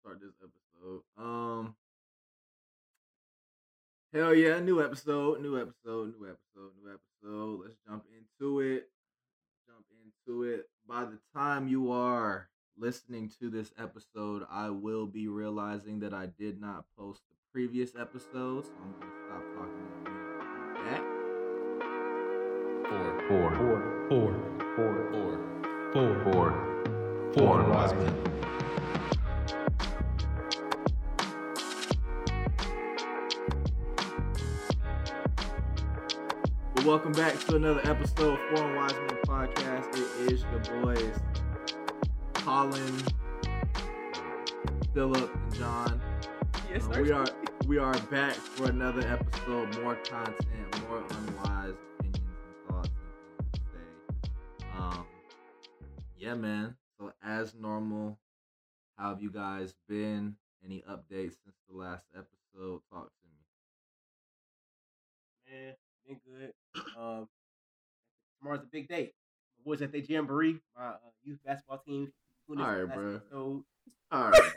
start this episode. Um, hell yeah, new episode, new episode, new episode, new episode. Let's jump into it. Jump into it. By the time you are listening to this episode, I will be realizing that I did not post the previous episode, so I'm gonna stop talking about that. Four. Four. Four. Four. Four. Four. Four. Four. Wise men. Well, welcome back to another episode of Four Unwise Men Podcast. It is your boys, Colin, Philip, and John. Yes, Uh, sir. we are we are back for another episode. More content, more unwise opinions and thoughts and things to say. Um, yeah, man. So as normal, how have you guys been? Any updates since the last episode? Talk to me. Man, been good. Um, tomorrow's a big day. My boys at the jamboree, my uh, youth basketball team. All right, bro. episode. All right,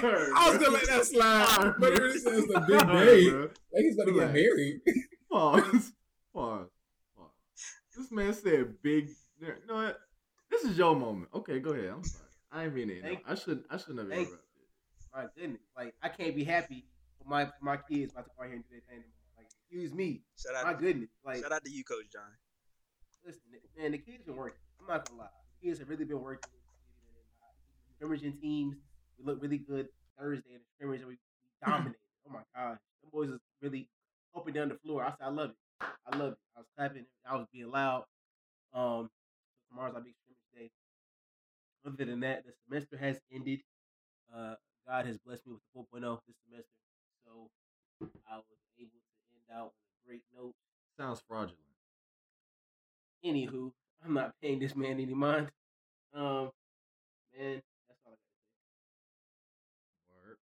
bro. I was gonna let that slide, but it really says the big day. bro. Like he's gonna get Relax. married. Pause. Pause. Pause. This man said big. You know what? This is your moment. Okay, go ahead. I'm sorry. I ain't mean it. Thank I shouldn't. I shouldn't have interrupted. My goodness, like I can't be happy for my for my kids about to go out here and do their thing. Excuse me. Shout My out, goodness, like shout out to you, Coach John. listen, man, the kids been working. I'm not gonna lie, the kids have really been working. Scrimmaging teams, we look really good Thursday in the scrimmage, and we, we dominated. oh my gosh, the boys is really up and down the floor. I said, I love it. I love it. I was clapping. I was being loud. Um, tomorrow's our big scrimmage day. Other than that, the semester has ended. Uh, God has blessed me with the 4.0 this semester, so I was able to end out on a great note. Sounds fraudulent. Anywho, I'm not paying this man any mind. Um, man, that's all I gotta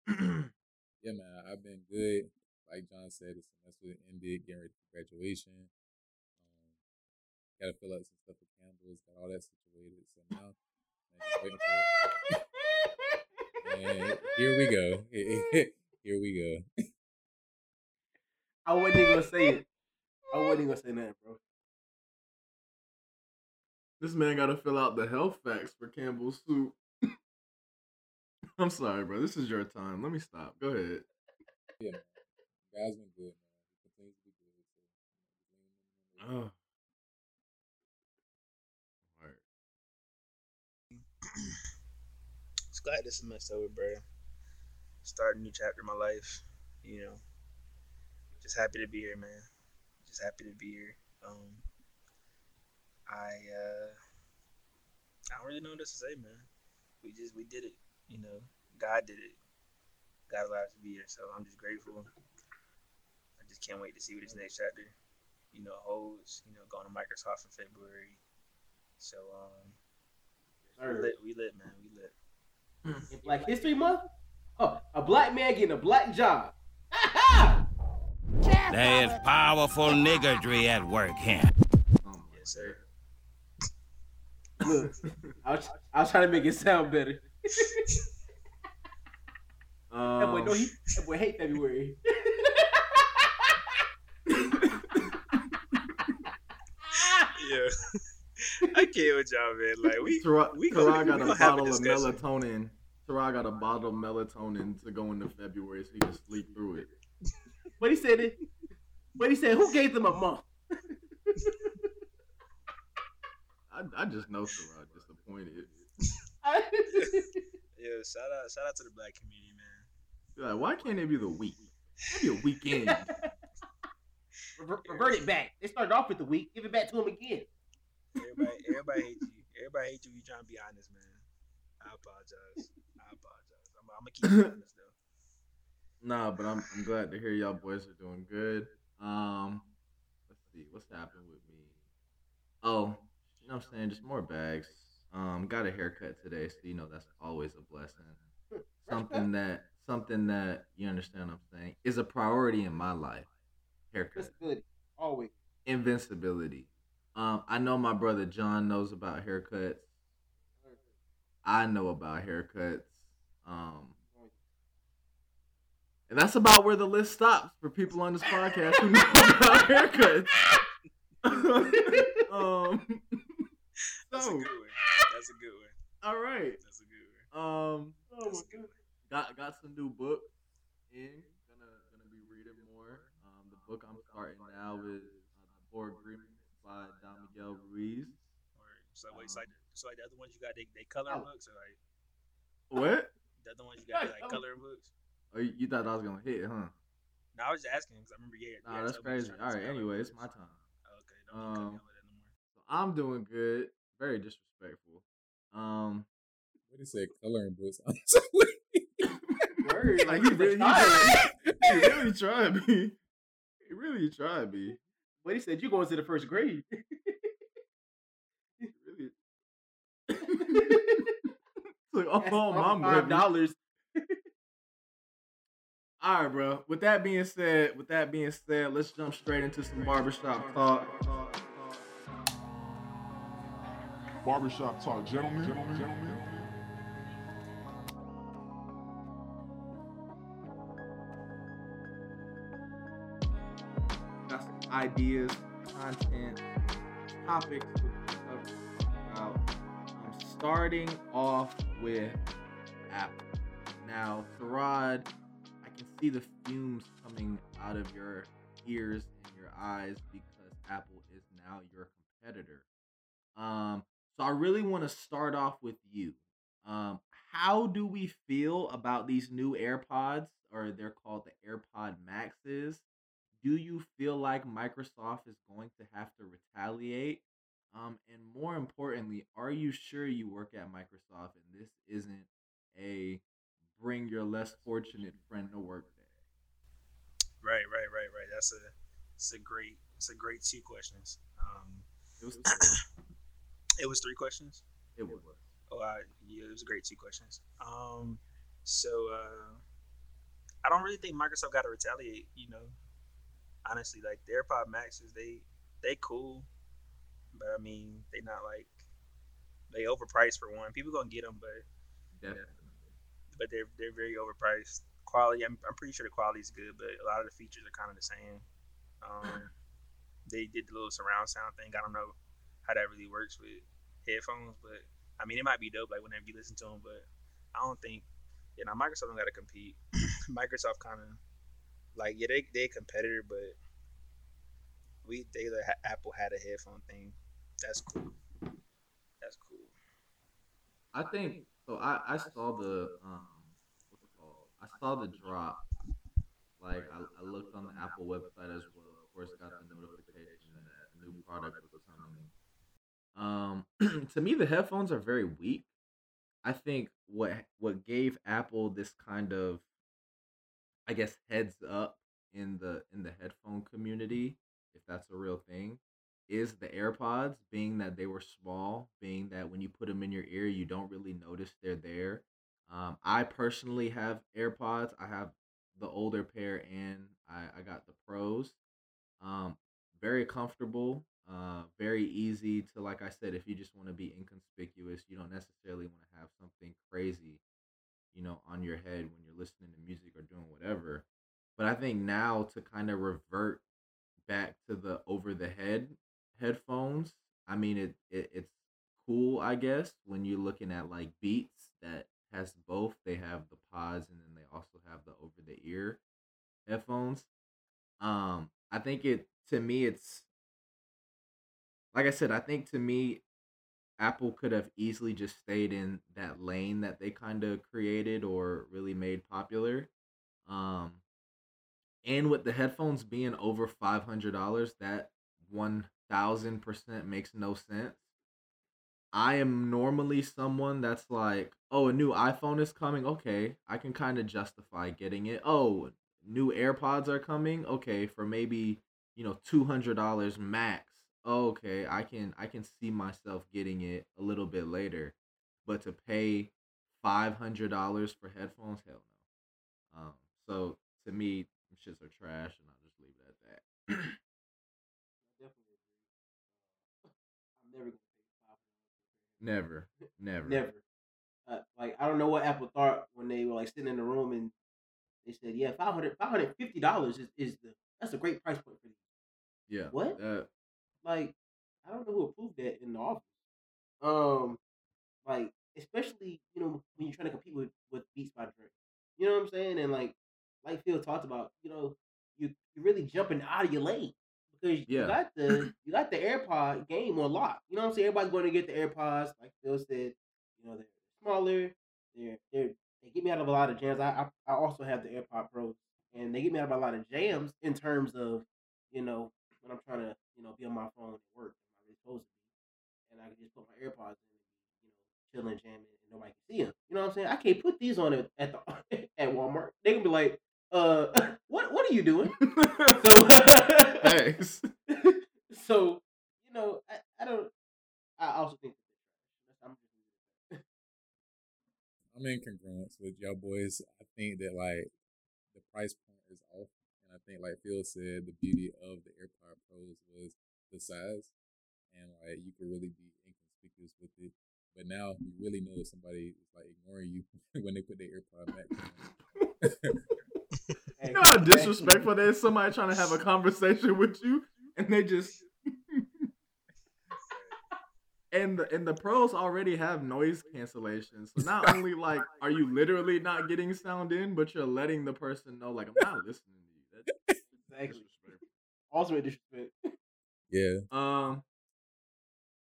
say. Word. Yeah, man, I've been good. Like John said, the semester ended, getting ready for graduation. Um, got to fill out some stuff with Campbell's, got all that situated. So now, man, here we go. Here we go. I wasn't even gonna say it. I wasn't even gonna say that, bro. This man got to fill out the health facts for Campbell's soup. I'm sorry, bro. This is your time. Let me stop. Go ahead. Yeah. Guys been good, man. He continues to be good. So, you know, just lean on him. Oh. Just glad this semester over, bro. Start a new chapter in my life. You know, just happy to be here, man. Just happy to be here. Um, I uh, I don't really know what else to say, man. We just we did it. You know, God did it. God allowed us to be here, so I'm just grateful. I just can't wait to see what this next chapter, you know, holds. You know, going to Microsoft in February. So um, we lit, we lit, man, we lit. In Black History Month, oh, a black man getting a black job. There is powerful niggardry at work here. Oh my Yes, sir. Look, I was, I was trying to make it sound better. Um, That boy, no, he, that boy hate February. Yeah. I can't with y'all, man. Like we, Tara, we Tara gonna- got we a gonna have a bottle of discussion. melatonin. Tara got a bottle of melatonin to go into February so he can sleep through it. But he said it. But he said, who gave them a month? I, I just know Tara disappointed. yeah. Shout out, shout out to the black community, man. You're like, why can't it be the week? Maybe a weekend. Rever- revert it back. They started off with the week. Give it back to them again. Everybody, everybody hates you. Everybody hates you. You trying to be honest, man. I apologize. I apologize. I'm, I'm gonna keep you honest though. Nah, but I'm I'm glad to hear y'all boys are doing good. Um, let's see what's happened with me. Oh, you know what I'm saying? Just more bags. Um, got a haircut today, so you know that's always a blessing. Something that something that you understand what I'm saying is a priority in my life. Haircut. Good. Always. invincibility. Um, I know my brother John knows about haircuts. I know about haircuts. Um, and that's about where the list stops for people on this podcast who know about haircuts. um, That's a good one. That's a good one. all right. That's a good one. Um, That's a good got got some new book in. Gonna gonna be reading more. Um, the book I'm starting now is uh, The Four Agreements by Don Miguel Ruiz. Or so wait, so like, so like the other ones you got, they, they color Oh. books or like What? the other ones you got, like color books. Oh, you, you thought I was gonna hit, huh? No, I was just asking because I remember yeah. Nah, that's crazy. All right. Anyway, it's my time. Okay, don't um, cut me off with that no more. So I'm doing good. Very disrespectful. Um, What did he said, coloring books. I'm so Word, like like he you really, he tried. really, he really tried me. He really tried me. But he said you going to the first grade. He really. Took all my five dollars. All right, bro. With that being said, with that being said, let's jump straight into some barbershop talk. Barbershop talk, gentlemen. gentlemen, gentlemen. Got some ideas, content, topics we can cover about. I'm starting off with Apple. Now, Tarad, see the fumes coming out of your ears and your eyes because Apple is now your competitor. Um, so I really want to start off with you. Um, how do we feel about these new AirPods, or they're called the AirPod Maxes? Do you feel like Microsoft is going to have to retaliate? Um, and more importantly, are you sure you work at Microsoft and this isn't a bring your less fortunate friend to work day? Right, right, right, right. That's a, it's a great, it's a great two questions. Um, It was it was three questions. it was. Oh, I, yeah, it was a great two questions. Um, so uh, I don't really think Microsoft got to retaliate. You know, honestly, like their AirPod Maxes, they they cool, but I mean, they not like they overpriced for one. People gonna get them, but Definitely. But they're they're very overpriced. Quality, I'm, I'm pretty sure the quality is good, but a lot of the features are kind of the same. Um, they did the little surround sound thing. I don't know how that really works with headphones, but I mean, it might be dope like whenever you listen to them. But I don't think, you know, Microsoft don't got to compete. Microsoft kind of like yeah, they they a competitor, but we they let ha- Apple had a headphone thing. That's cool. That's cool. I think so. I I saw the um what's it called? I saw the drop. Like I, I looked on the Apple website as well. Of course, got the notification that new product was coming. Um, to me, the headphones are very weak. I think what what gave Apple this kind of, I guess, heads up in the in the headphone community, if that's a real thing, is the AirPods, being that they were small, being that when you put them in your ear, you don't really notice they're there. Um, I personally have AirPods. I have the older pair and I, I got the pros. Um, very comfortable, uh, very easy to, like I said, if you just want to be inconspicuous, you don't necessarily want to have something crazy, you know, on your head when you're listening to music or doing whatever. But I think now to kind of revert back to the over the head headphones. I mean, it, it it's cool, I guess, when you're looking at like Beats that has both. They have the pods and then they also have the over the ear headphones. Um, I think it to me it's like I said, I think to me Apple could have easily just stayed in that lane that they kind of created or really made popular. Um, and with the headphones being over five hundred dollars, that one thousand percent makes no sense. I am normally someone that's like, oh, a new iPhone is coming. Okay, I can kind of justify getting it. Oh, new AirPods are coming. Okay, for maybe you know two hundred dollars max. Okay, I can I can see myself getting it a little bit later, but to pay five hundred dollars for headphones, hell no. Um, so to me, shits are trash, and I'll just leave it at that. definitely agree. Uh, I'm never gonna pay five never, never, Never. uh, like I don't know what Apple thought when they were like sitting in the room and they said, yeah, 500 dollars is, is the that's a great price point for these. Yeah. What? That, Like I don't know who approved that in the office. Um, like especially you know when you're trying to compete with with Beats by Dre. You know what I'm saying? And like like Phil talked about, you know, you you're really jumping out of your lane because Yeah. you got the you got the AirPod game on lock. You know what I'm saying? Everybody's going to get the AirPods, like Phil said. You know they're smaller. They're they're they get me out of a lot of jams. I I, I also have the AirPod Pros, and they get me out of a lot of jams in terms of you know when I'm trying to you know be on my phone at work. I'm supposed to be, and I can just put my AirPods in and you know chilling, jamming, and nobody can see them. You know what I'm saying? I can't put these on at the at Walmart. They can be like, uh, what what are you doing? So, Thanks. so you know, I, I don't. I also think that they're trash. I'm just I'm in congruence with y'all boys. I think that like the price point is off, and I think like Phil said, the beauty of the AirPod Pros was the size, and like you could really be inconspicuous with it. But now you really know if somebody is like ignoring you when they put their AirPod Max on. You know how disrespectful that is? Somebody trying to have a conversation with you, and they just. and the and the pros already have noise cancellation. So not only like are you literally not getting sound in, but you're letting the person know like I'm not listening to you. That's Exactly. disrespectful. Ultimate disrespect. yeah, Um,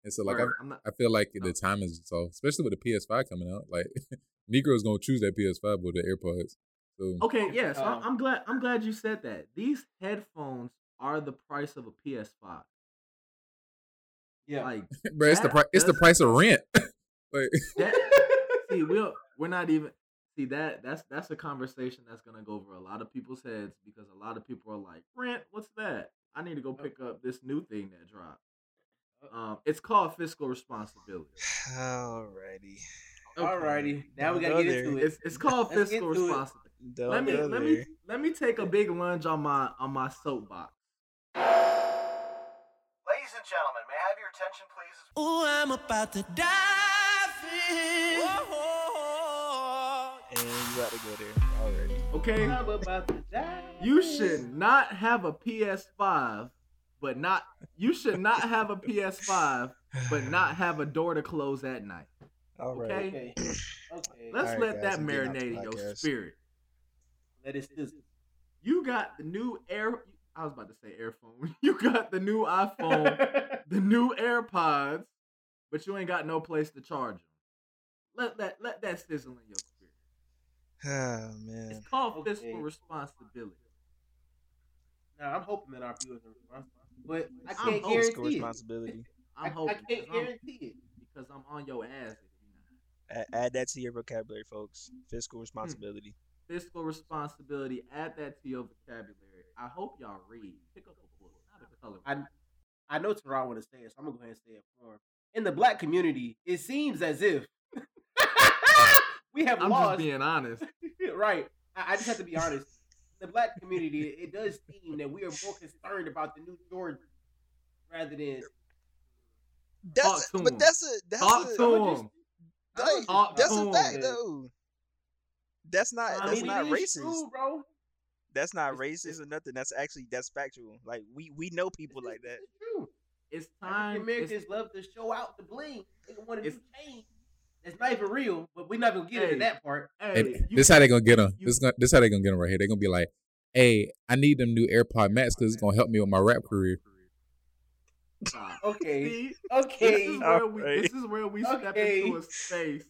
and so like I, I'm not. I feel like No. the time is so especially with the PS5 coming out. Like Negro's gonna choose that PS5 with the AirPods. So Okay, yeah. So Uh, I'm, I'm glad. I'm glad you said that. These headphones are the price of a PS5. Yeah. Like bro, it's the price. It's the price of rent. like that. see, we'll we're not even see that. That's that's a conversation that's gonna go over a lot of people's heads because a lot of people are like, rent. What's that? I need to go pick up this new thing that dropped. Um, it's called fiscal responsibility. Alrighty. Alrighty. Now we gotta Go get there. into it. It's it's called Let's fiscal into it. responsibility. Don't Let me let me let me take a big lunge on my on my soapbox. Ladies and gentlemen, may I have your attention, please? Ooh, I'm about to dive in. And you got to go there already. Okay. I'm about to die. You should not have a PS5, but not you should not have a PS5, but not have a door to close at night. All right. Okay. Okay. Okay. Let's All right, let guys, that I'm getting off the marinate in your spirit. Let it sizzle. You got the new air. I was about to say airphone. You got the new iPhone, the new AirPods, but you ain't got no place to charge them. Let that let that sizzle in your spirit. Oh man. It's called Okay. fiscal responsibility. now I'm hoping that our viewers are responsible, but I I'm can't hoping Fiscal guarantee it. responsibility. I'm I, hoping I can't 'cause I'm- guarantee it. because I'm on your ass if you're not. A- add that to your vocabulary, folks. Fiscal hmm. responsibility. Fiscal responsibility. Add that to your vocabulary. I hope y'all read. Pick up a book, not a color. I I know Teron want to say it, so I'm gonna go ahead and say it for him. In the black community, it seems as if we have I'm lost. just being honest. right. I, I just have to be honest. In the black community, it, it does seem that we are more concerned about the new Jordan rather than That's to a, but him. that's a that's Talk a to just- him. like, Talk that's to a him. fact though. That's not I that's mean, not racist. true, bro. That's not It's- racist it's- or nothing. That's actually that's factual. Like we we know people This like that. this true. It's time. Americans It's, love to show out the bling. They want to do It's- change. That's not even real, but we're not gonna get into Hey. that part. hey, And you- this how they gonna get them. you- This gonna, this how they gonna get them right here. They gonna be like, "Hey, I need them new AirPod Max because it's gonna help me with my rap career." Ah, Stop. Okay. See, this is where we. Alright. This is where we step into a space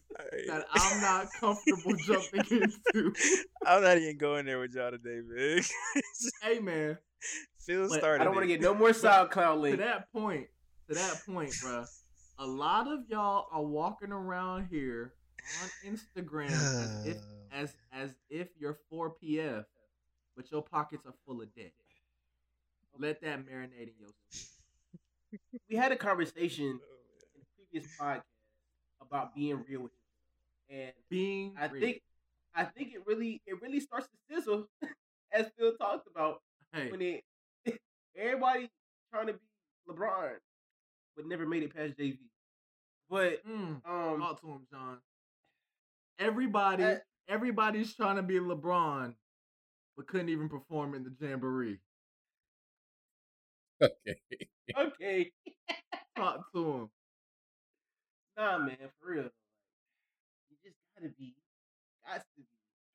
that I'm not comfortable jumping into. I'm not even going there with y'all today, man. hey man, Phil But I started. I don't want to get no more SoundCloud link. to links. that point, to that point, bruh, a lot of y'all are walking around here on Instagram as if as as if you're 4PF, but your pockets are full of debt. Let that marinate in your spirit. We had a conversation in the previous podcast about being real with you, and Being I real. think I think it really it really starts to sizzle, as Phil talked about hey, when it everybody trying to be LeBron, but never made it past JV. But mm, um, talk to him, John. Everybody, Uh, everybody's trying to be LeBron, but couldn't even perform in the jamboree. Okay. Okay. Talk to him. Nah, man, for real. You just gotta be, got to be,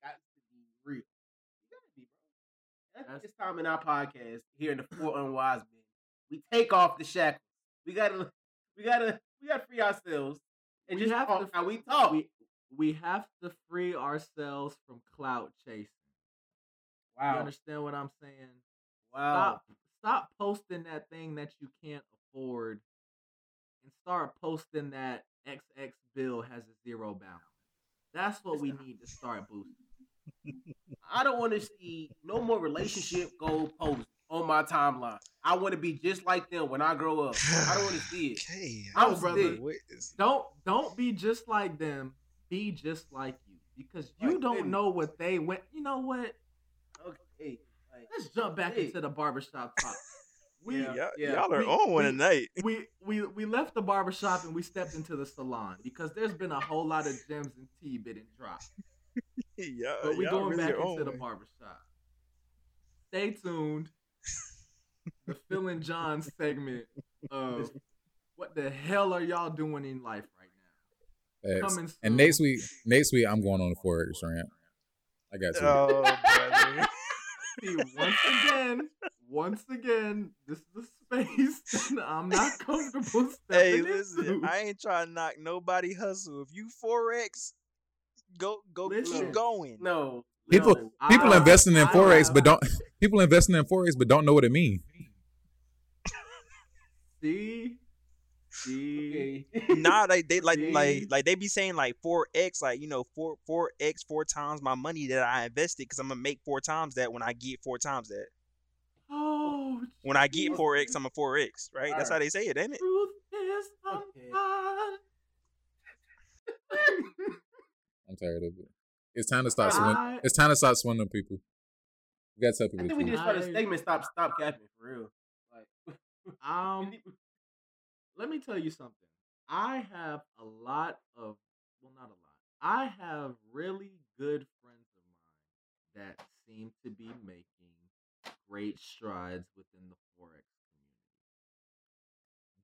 got to be real. You gotta be, bro. That's- it's time in our podcast here in the Four Unwise Men. We take off the shackles. We gotta, we gotta, we gotta free ourselves and We just have talk to how we talk. We, we have to free ourselves from clout chasing. Wow. You understand what I'm saying? wow. Stop stop posting that thing that you can't afford and start posting that XX bill has a zero balance. That's what we need to start boosting. I don't want to see no more relationship goal posts on my timeline. I want to be just like them when I grow up. I don't want to see it. Okay. I'm oh, brother. sick. Don't don't be just like them. Be just like you. Because you Like don't them. know what they went. You know what? Okay, Let's jump back Hey. into the barbershop talk. We Yeah. Y'all, yeah. y'all are We- on one we- tonight. we we we left the barbershop and we stepped into the salon because there's been a whole lot of gems and tea been dropped. y'all, But we y'all going really back into the one. barbershop. Stay tuned. The Phil and John segment of what the hell are y'all doing in life right now? Facts. Coming soon. And next week, next week I'm going on the forex rant. I got you. Oh, brother. See, once again, once again, this is a space that I'm not comfortable hey, stepping listen, into. I ain't trying to knock nobody hustle. If you forex, go go Listen. keep going. no. People, no. people I- investing in I forex, have- but don't people investing in forex, but don't know what it means. See, see, Okay. nah, they they like See? like like they be saying like four x, like you know four four x four times my money that I invested because I'm gonna make four times that when I get four times that. Oh, When I get four x, I'm a four x, right? That's how they say it, ain't it? Truth is Okay. unkind. I'm tired of it. It's time to stop swindling. I- It's time to stop swindling people. We gotta tell I people the think we need truth. to start a I- segment. Stop, stop capping for real. Like, Um, need- let me tell you something. I have a lot of, well, not a lot. I have really good friends of mine that seem to be making great strides within the forex community.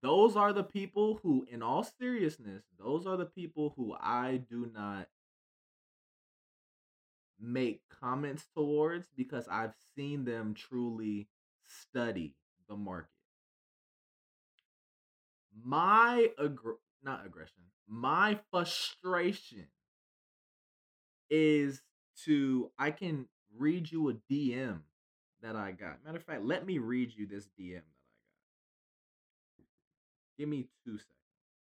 Those are the people who, in all seriousness, those are the people who I do not make comments towards because I've seen them truly study the market. My aggr- not aggression, my frustration is to I can read you a DM that I got. Matter of fact, let me read you this DM that I got. Give me two seconds.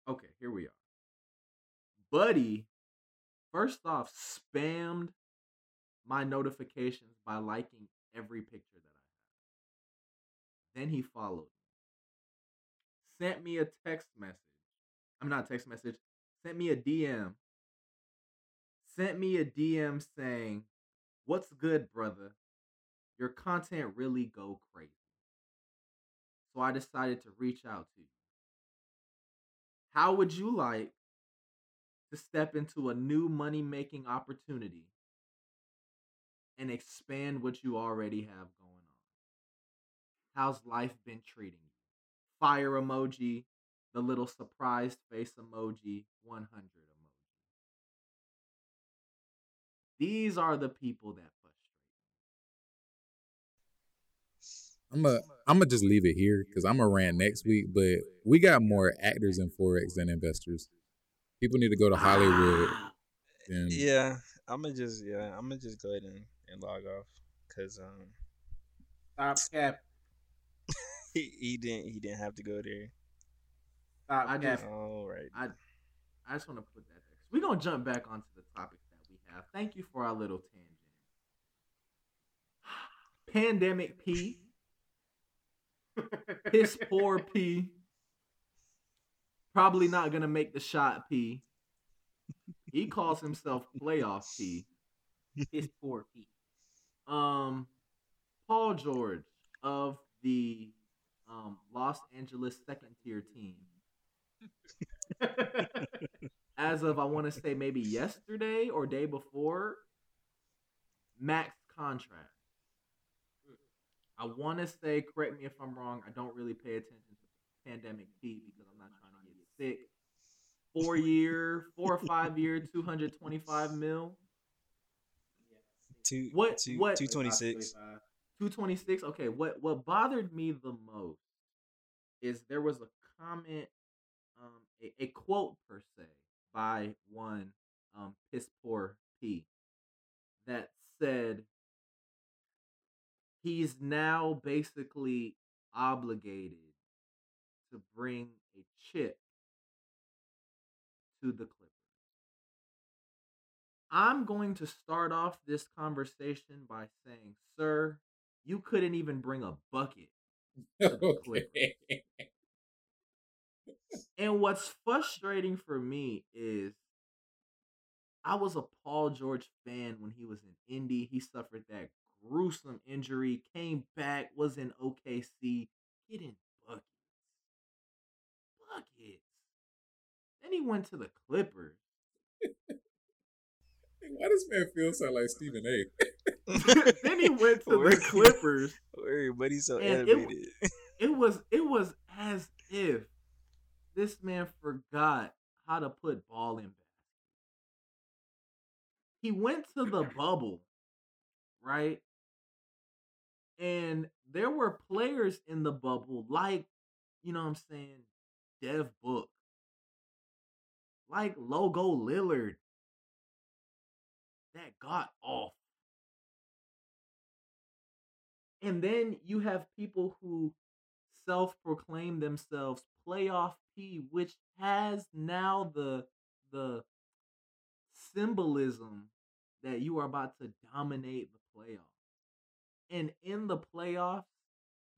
Okay, here we are. Buddy, first off, spammed my notifications by liking every picture that I have. Then he followed me. Sent me a text message. I'm not text message. Sent me a DM. Sent me a DM saying, "What's good, brother? Your content really go crazy." So I decided to reach out to you. How would you like to step into a new money making opportunity and expand what you already have going on? How's life been treating you? Fire emoji, the little surprised face emoji, 100 emoji. These are the people that frustrate me. I'm a I'm gonna just leave it here because I'm gonna rant next week. But we got more actors in forex than investors. People need to go to Hollywood. Ah, And Yeah, I'm gonna just yeah, I'm gonna just go ahead and, and log off because um stop capping. he, he didn't he didn't have to go there. Stop I just- All right. I I just want to put that there. We're gonna jump back onto the topics that we have. Thank you for our little tangent. Pandemic P, piss poor P. Probably not gonna make the shot P. He calls himself playoff P. Piss poor P. Um, Paul George of the um, Los Angeles second tier team as of I want to say maybe yesterday or day before, max contract. I want to say, correct me if I'm wrong. I don't really pay attention to pandemic P because I'm not trying to get sick. Four year, four or five year, two hundred twenty five mil. Two What- two what- two twenty six. 226 okay what what bothered me the most is there was a comment um a, a quote per se by one um piss poor p that said he's now basically obligated to bring a chip to the clippers. I'm going to start off this conversation by saying sir you couldn't even bring a bucket. okay. And what's frustrating for me is I was a Paul George fan when he was in Indy. He suffered that gruesome injury, came back, was in OKC, getting buckets. Buckets. Then he went to the Clippers. Why does man feel so like Stephen A? then he went to Word. the Clippers. Everybody's so And it- animated. it was it was as if this man forgot how to put ball in basket. He went to the bubble, right? And there were players in the bubble like, you know what I'm saying, Dev Book, like Logo Lillard that got off. And then you have people who self proclaim themselves playoff P, which has now the the symbolism that you are about to dominate the playoffs. And in the playoffs,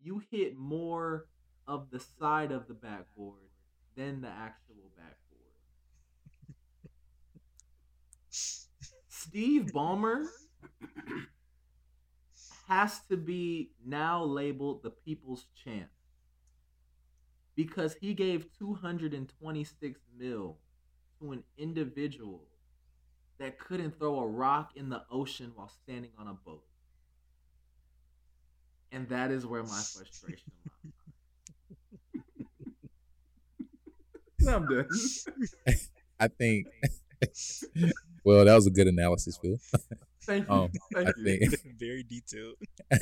you hit more of the side of the backboard than the actual backboard. Steve Ballmer has to be now labeled the people's champ because he gave 226 mil to an individual that couldn't throw a rock in the ocean while standing on a boat. And that is where my frustration lies. I'm done. I think. well, that was a good analysis, Phil. Thank you. Um, Thank I you. think. Very detailed.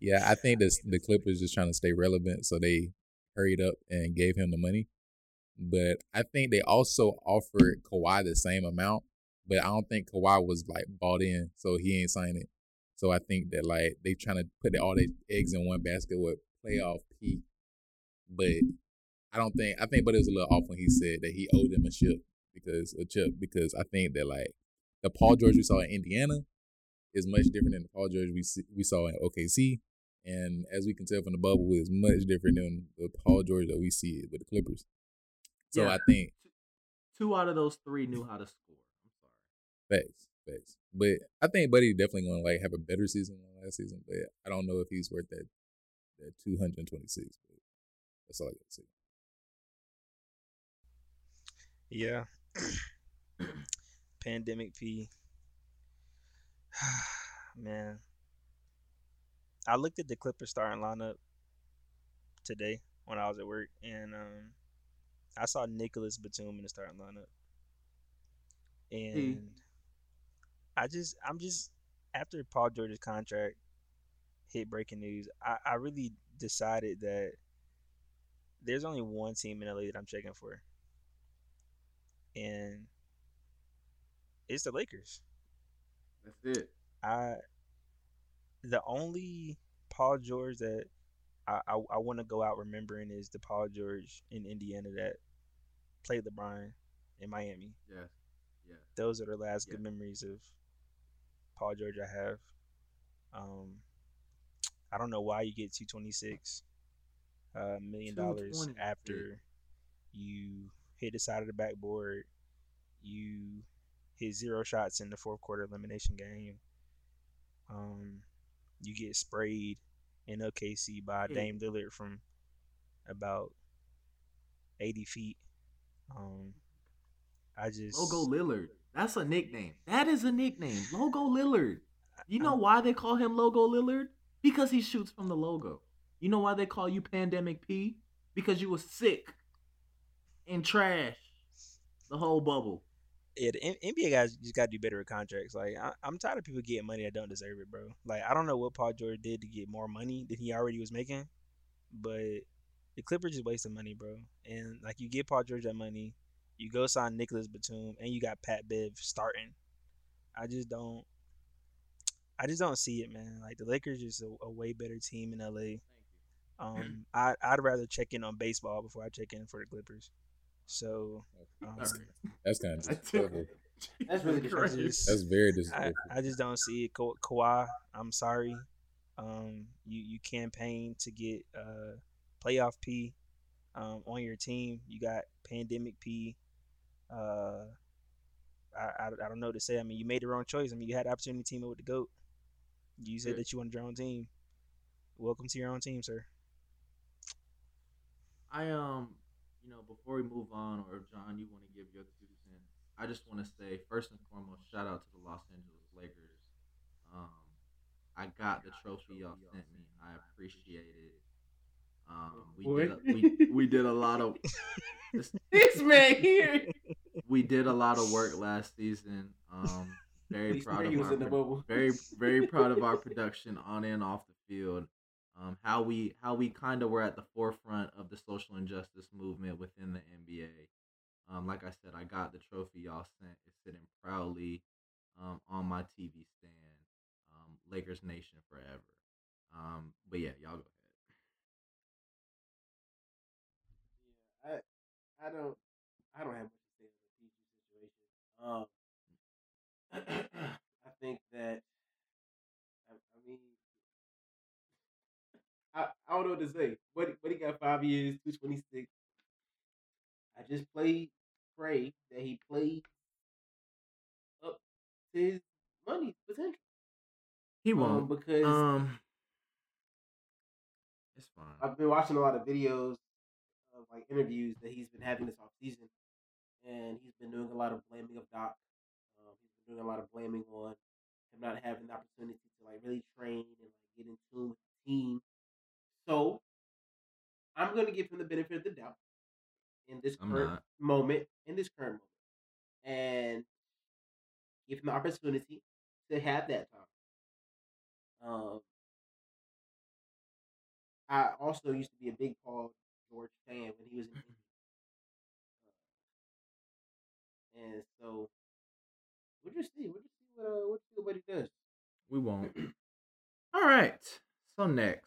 Yeah, I think the the Clippers just trying to stay relevant, so they hurried up and gave him the money. But I think they also offered Kawhi the same amount, but I don't think Kawhi was like bought in, so he ain't signing it. So I think that like they trying to put all their eggs in one basket with playoff P. But I don't think I think, but it was a little off when he said that he owed them a chip because a chip mm. because I think that like the Paul George we saw in Indiana is much different than the Paul George we see, we saw in OKC, and as we can tell from the bubble, is much different than the Paul George that we see with the Clippers. So Yeah. I think Two out of those three knew how to score. I'm sorry. facts, facts. But I think Buddy definitely gonna like have a better season than last season. But I don't know if he's worth that that two hundred and twenty six. But that's all I gotta say. Yeah. Pandemic P. Man. I looked at the Clippers starting lineup today when I was at work and um I saw Nicolas Batum in the starting lineup. And I just I'm just after Paul George's contract hit breaking news, I, I really decided that there's only one team in LA that I'm checking for and it's the Lakers. That's it. I the only Paul George that I I, I want to go out remembering is the Paul George in Indiana that played LeBron in Miami. Yeah, Yes. Those are the last Yeah. good memories of Paul George I have. Um, I don't know why you get two twenty six uh, million dollars after you hit the side of the backboard, you hit zero shots in the fourth quarter elimination game. Um, you get sprayed in OKC by Yeah. Dame Lillard from about eighty feet. Um, I just Logo Lillard. That's a nickname. That is a nickname. Logo Lillard. You know why they call him Logo Lillard? Because he shoots from the logo. You know why they call you Pandemic P? Because you were sick and trash the whole bubble. Yeah, the NBA guys just got to do better with contracts. Like, I, I'm tired of people getting money that don't deserve it, bro. Like, I don't know what Paul George did to get more money than he already was making, but the Clippers just wasting money, bro. And like, you give Paul George that money, you go sign Nicolas Batum, and you got Pat Bev starting. I just don't. I just don't see it, man. Like the Lakers is a, a way better team in LA. Um, I I'd rather check in on baseball before I check in for the Clippers. So um, That's kind of disrespectful. That's really I disrespectful. just- That's very I, disrespectful. I just don't see it. Ka- Kawhi, I'm sorry. Um, you you campaign to get uh playoff P um on your team. You got pandemic P. Uh, I, I, I don't know what to say. I mean, you made the wrong choice. I mean, you had the opportunity to team up with the goat. You said Yeah. that you wanted your own team. Welcome to your own team, sir. I um, you know, before we move on, or John, you want to give your two cents? I just want to say first and foremost, shout out to the Los Angeles Lakers. Um, I got the trophy y'all sent me. I appreciate it. Um, we did a, we we did a lot of this, man here. we did a lot of work last season. Um, very proud of our in the pro- bubble. very very proud of our production on and off the field. Um, how we how we kind of were at the forefront of the social injustice movement within the NBA. Um, like I said, I got the trophy y'all sent. It's sitting proudly um, on my TV stand. Um, Lakers Nation forever. Um, but yeah, y'all go ahead. Yeah, I I don't I don't have much to say on the PG situation. Um, I think that I, I mean I, I don't know what to say. What what he got five years, two twenty six. I just played pray that he played up to his money potential. He Um, won't. because Um, it's fine. I've been watching a lot of videos of like interviews that he's been having this off season, and he's been doing a lot of blaming of Doc. Um, he's been doing a lot of blaming on him not having the opportunity to like really train and like get in tune with the team. So I'm gonna give him the benefit of the doubt in this I'm current not. moment, in this current moment, and give him the opportunity to have that time. Um, I also used to be a big Paul George fan when he was in Indy. Uh, and so we'll just see. We'll just see what uh, we'll see what he does. We won't. All right. So next,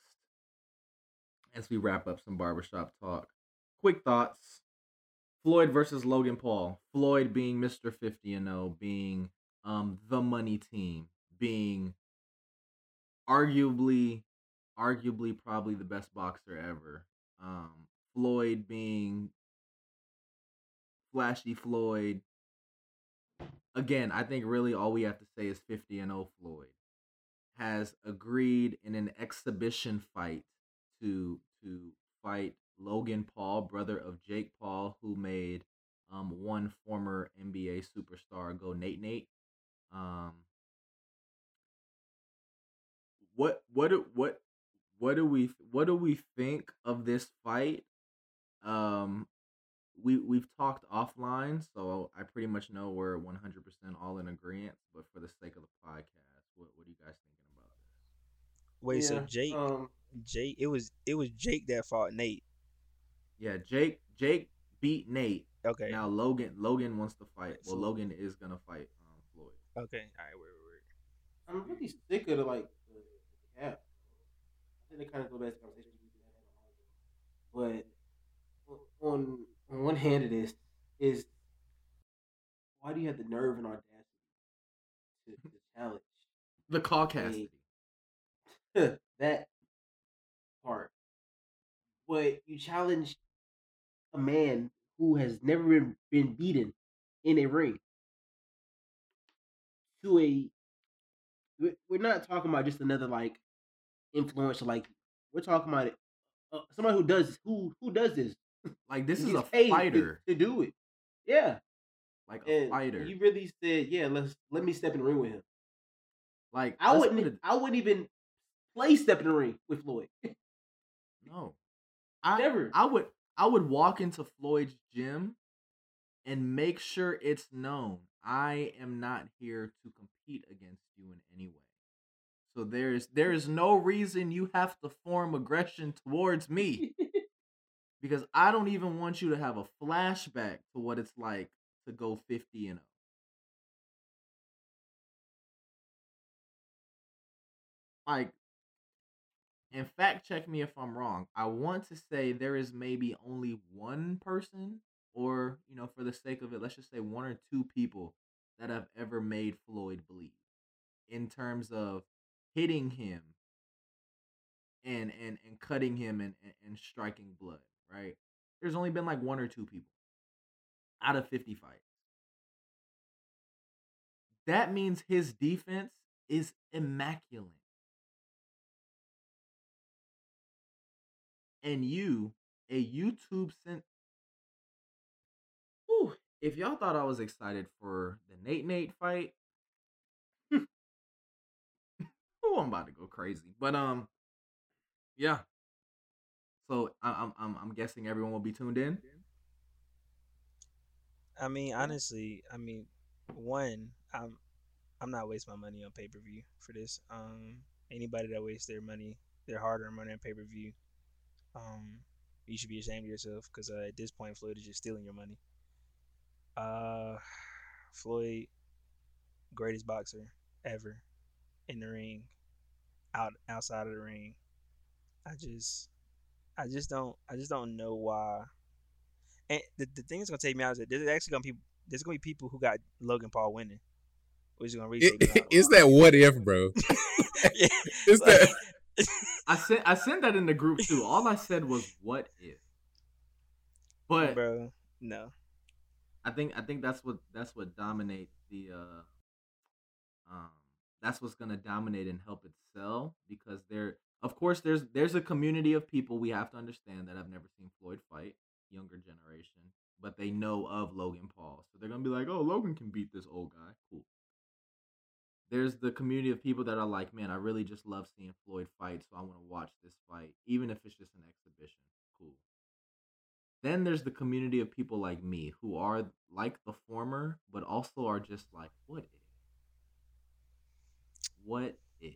as we wrap up some barbershop talk, quick thoughts. Floyd versus Logan Paul. Floyd being Mr. 50 and 0, being um the money team, being arguably arguably probably the best boxer ever. Um Floyd being flashy Floyd. Again, I think really all we have to say is 50 and 0 Floyd has agreed in an exhibition fight to to fight Logan Paul, brother of Jake Paul, who made um one former NBA superstar go Nate Nate. Um what what do what what do we what do we think of this fight? Um we we've talked offline, so I pretty much know we're 100% all in agreement, but for the sake of the podcast, what what are you guys thinking about this? Wait, so Jake, Um, Jake, it was it was Jake that fought Nate. Yeah, Jake Jake beat Nate. Okay. Now Logan Logan wants to fight. Well, Logan is gonna fight um, Floyd. Okay. All right. Wait, wait, wait. I'm really sick of the like the, the cap. I think they kind of go back to conversation we had. But on on one hand, it is is why do you have the nerve and audacity to, to challenge The Caucasity. that part? But you challenge a man who has never been, been beaten in a ring to a we're not talking about just another like influencer like we're talking about uh, somebody who does who who does this Like this is a paid to- fighter. to, do it yeah like a And fighter. you really said, yeah, let's let me step in the ring with him. like I wouldn't. it- I wouldn't even play step in the ring with Floyd. no. I Never. I would I would walk into Floyd's gym and make sure it's known I am not here to compete against you in any way. So there is there is no reason you have to form aggression towards me because I don't even want you to have a flashback to what it's like to go 50 and 0. Like and fact check me if I'm wrong. I want to say there is maybe only one person, or, you know, for the sake of it, let's just say one or two people that have ever made Floyd bleed in terms of hitting him and and, and cutting him and, and, and striking blood, right? There's only been like one or two people out of 50 fights. That means his defense is immaculate. And you, a YouTube sent. Whew, if y'all thought I was excited for the Nate Nate fight, oh, I'm about to go crazy. But um, yeah. So I- I'm I'm I'm guessing everyone will be tuned in. I mean, honestly, I mean, one, I'm I'm not wasting my money on pay per view for this. Um, anybody that wastes their money, their hard earned money on pay per view, um, you should be ashamed of yourself because uh, at this point, Floyd is just stealing your money. Uh, Floyd, greatest boxer ever in the ring, out outside of the ring. I just, I just don't, I just don't know why. And the, the thing that's gonna take me out is that there's actually gonna be there's gonna be people who got Logan Paul winning, which is gonna really take me out. it's that what if, bro. yeah, It's like- that. I sent I sent that in the group too. All I said was what if. But bro, no. I think I think that's what that's what dominates the uh um that's what's gonna dominate and help it sell because there of course there's there's a community of people we have to understand that have never seen Floyd fight, younger generation, but they know of Logan Paul. So they're gonna be like, Oh, Logan can beat this old guy. Cool. There's the community of people that are like, Man, I really just love seeing Floyd fight, so I wanna watch this fight, even if it's just an exhibition. Cool. Then there's the community of people like me who are like the former, but also are just like, what if? What if?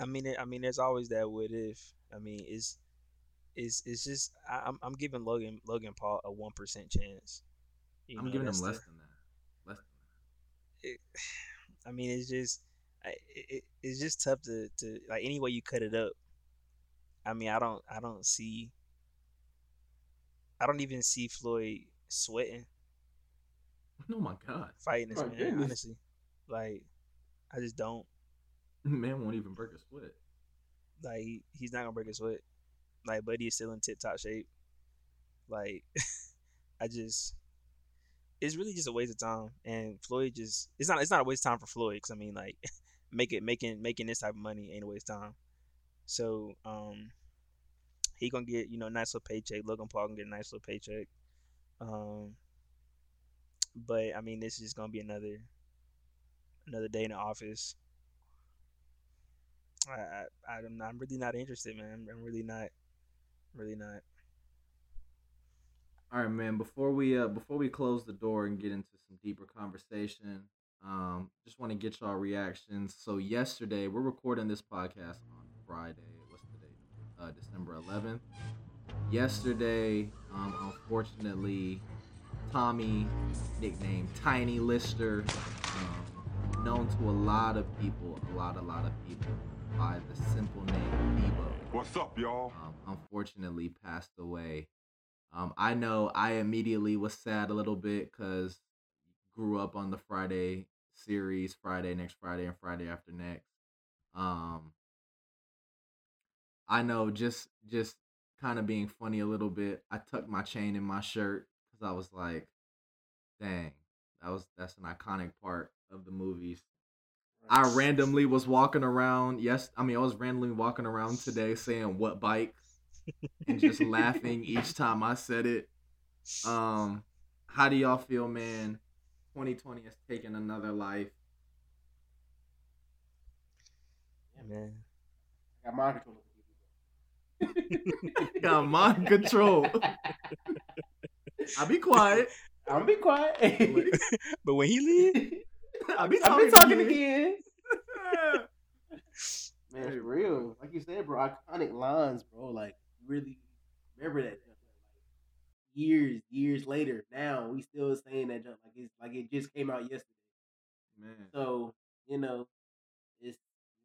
I mean, I mean, there's always that what if. I mean, it's it's it's just I, I'm I'm giving Logan Logan Paul a one percent chance. You I'm know, giving him the- less than that. Less than it, I mean, it's just, it, it- it's just tough to, to like any way you cut it up. I mean, I don't, I don't see, I don't even see Floyd sweating. Oh my god. fighting this My man. goodness. Honestly, like, I just don't Man won't even break a sweat. like. He, he's not gonna break a sweat. Like, Buddy is still in tip top shape. Like, I just. It's really just a waste of time, and Floyd just it's not it's not a waste of time for Floyd because I mean like make it making making this type of money ain't a waste of time. So um, he gonna get you know nice little paycheck. Logan Paul gonna get a nice little paycheck. Um, but I mean this is gonna be another another day in the office. I, I I'm not, I'm really not interested, man. I'm really not, really not. All right, man. Before we uh before we close the door and get into some deeper conversation, um, just want to get y'all reactions. So yesterday, we're recording this podcast on Friday. What's the date? Uh, December 11th. Yesterday, um, unfortunately, Tommy, nicknamed Tiny Lister, um, known to a lot of people, a lot, a lot of people, by the simple name Debo What's up, y'all? um, unfortunately passed away. Um, I know I immediately was sad a little bit because grew up on the Friday series, Friday next Friday and Friday after next. Um, I know just just kind of being funny a little bit. I tucked my chain in my shirt because I was like, "Dang, that was that's an iconic part of the movies." I randomly was walking around. Yes, I mean I was randomly walking around today saying what bike and just laughing each time I said it. Um, how do y'all feel, man? 2020 has taken another life. Yeah, man. I got mind control. Got mind control. I'll be quiet. I'm be quiet. but when he leave, I'll be I've talking, been talking again. again. Man, Hey, for real. Like you said, bro, iconic lines, bro. Like, really remember that. junk, Like, years, years later, now we still saying that junk like it's like it just came out yesterday. Man. So, you know, it's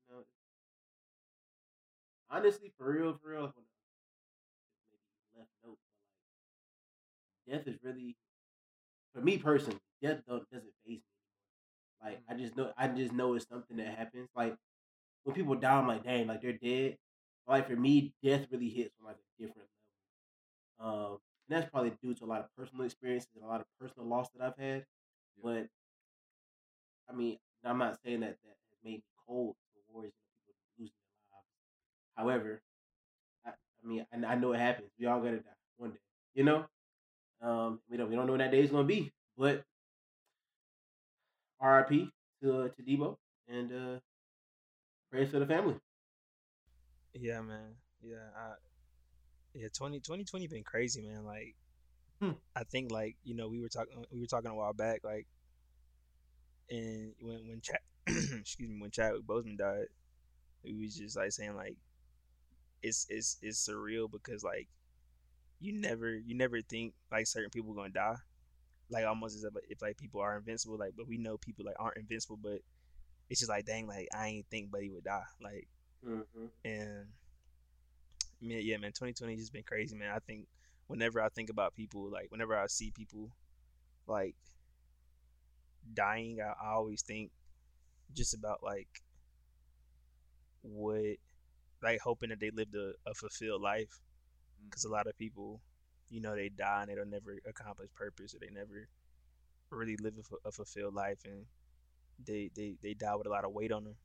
you know honestly for real, for real, maybe left note, but like death is really for me personally, death don't doesn't faze me. Like mm. I just know I just know it's something that happens. Like when people die, I'm like, dang, like they're dead. Like for me, death really hits on like a different level. Um, and that's probably due to a lot of personal experiences and a lot of personal loss that I've had. But I mean, I'm not saying that that has made me cold towards people losing their lives. However, I, I mean, I, I know it happens. We all gotta die one day, you know. Um, we don't we don't know when that day is gonna be, but R.I.P. to uh, to Debo and uh, prayers for the family. Yeah, man. Yeah, I, yeah. 20, 2020 been crazy, man. Like, Hmm. I think like you know we were talking we were talking a while back, like, and when when Chad, excuse me, when Chadwick Boseman died, we was just like saying like, it's it's it's surreal because like, you never you never think like certain people gonna die, like almost as if, if like people are invincible, like but we know people like aren't invincible, but it's just like dang, like I ain't think Buddy would die, like. Mm-hmm. And man, yeah, man, 2020 just been crazy, man. I think whenever I think about people, like whenever I see people like dying, I, I always think just about like what, like hoping that they lived a, a fulfilled life. Because a lot of people, you know, they die and they don't never accomplish purpose or they never really live a, a fulfilled life and they, they, they die with a lot of weight on them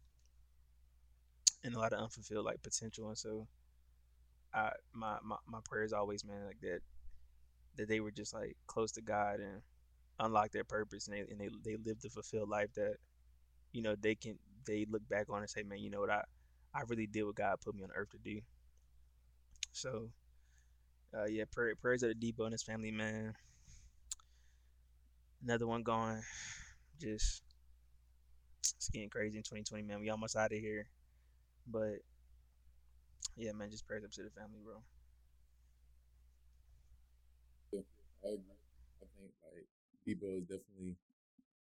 and a lot of unfulfilled like potential and so I my, my my prayers always man like that that they were just like close to God and unlock their purpose and they and they, they lived a fulfilled life that you know they can they look back on and say man you know what? I I really did what God put me on earth to do. So uh yeah prayer, prayers of the Debo and his family man. Another one gone. Just it's getting crazy in 2020 man. We almost out of here but yeah, man, just prayers up to the family, bro. I agree. I think like Debo is definitely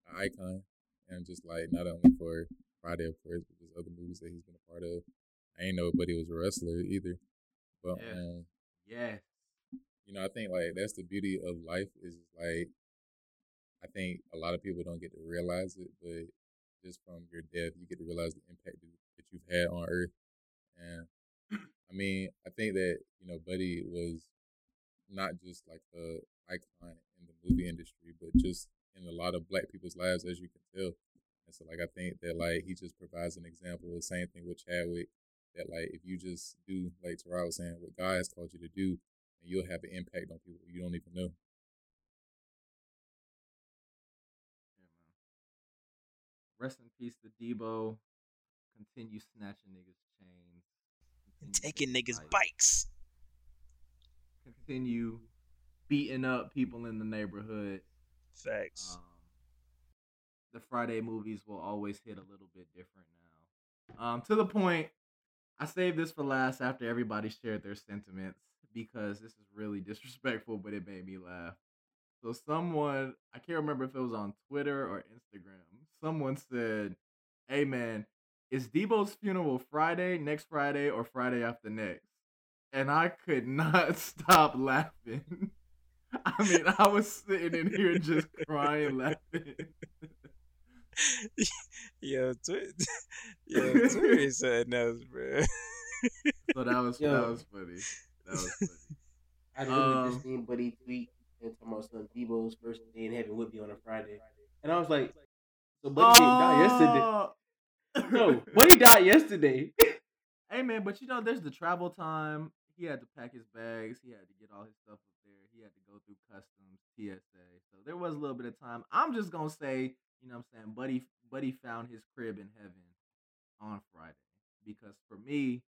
an icon, and just like not only for Friday, of course, but just other movies that he's been a part of. I ain't know, but he was a wrestler either. But Yeah. um, Yes. you know, I think like that's the beauty of life is like I think a lot of people don't get to realize it, but just from your death, you get to realize the impact that you've had on Earth. And I mean, I think that you know, Buddy was not just like a icon in the movie industry, but just in a lot of Black people's lives, as you can tell. And so, like, I think that like he just provides an example. Of the same thing with Chadwick. That like if you just do like Terrell was saying, what God has called you to do, and you'll have an impact on people you don't even know. Rest in peace to Debo. Continue snatching niggas' chains. And taking niggas' bikes. Continue beating up people in the neighborhood. Facts. Um, the Friday movies will always hit a little bit different now. Um, to the point, I saved this for last after everybody shared their sentiments because this is really disrespectful, but it made me laugh. So someone, I can't remember if it was on Twitter or Instagram, someone said, "Hey man, is Debo's funeral Friday, next Friday, or Friday after next?" And I could not stop laughing. I mean, I was sitting in here just crying, laughing. yo, Twitter, yo, Twitter is something else, bro. So that was Yo. that was funny. That was funny. I literally Um, just seen Buddy tweet and talking about some Debo's first day in heaven would be on a Friday, and I was like, "So Buddy didn't die yesterday? No, Buddy died yesterday." Hey man, but you know, there's the travel time. he had to pack his bags. He had to get all his stuff up there. He had to go through customs, TSA. So there was a little bit of time. I'm just gonna say, you know, what I'm saying, Buddy, Buddy found his crib in heaven on Friday because for me,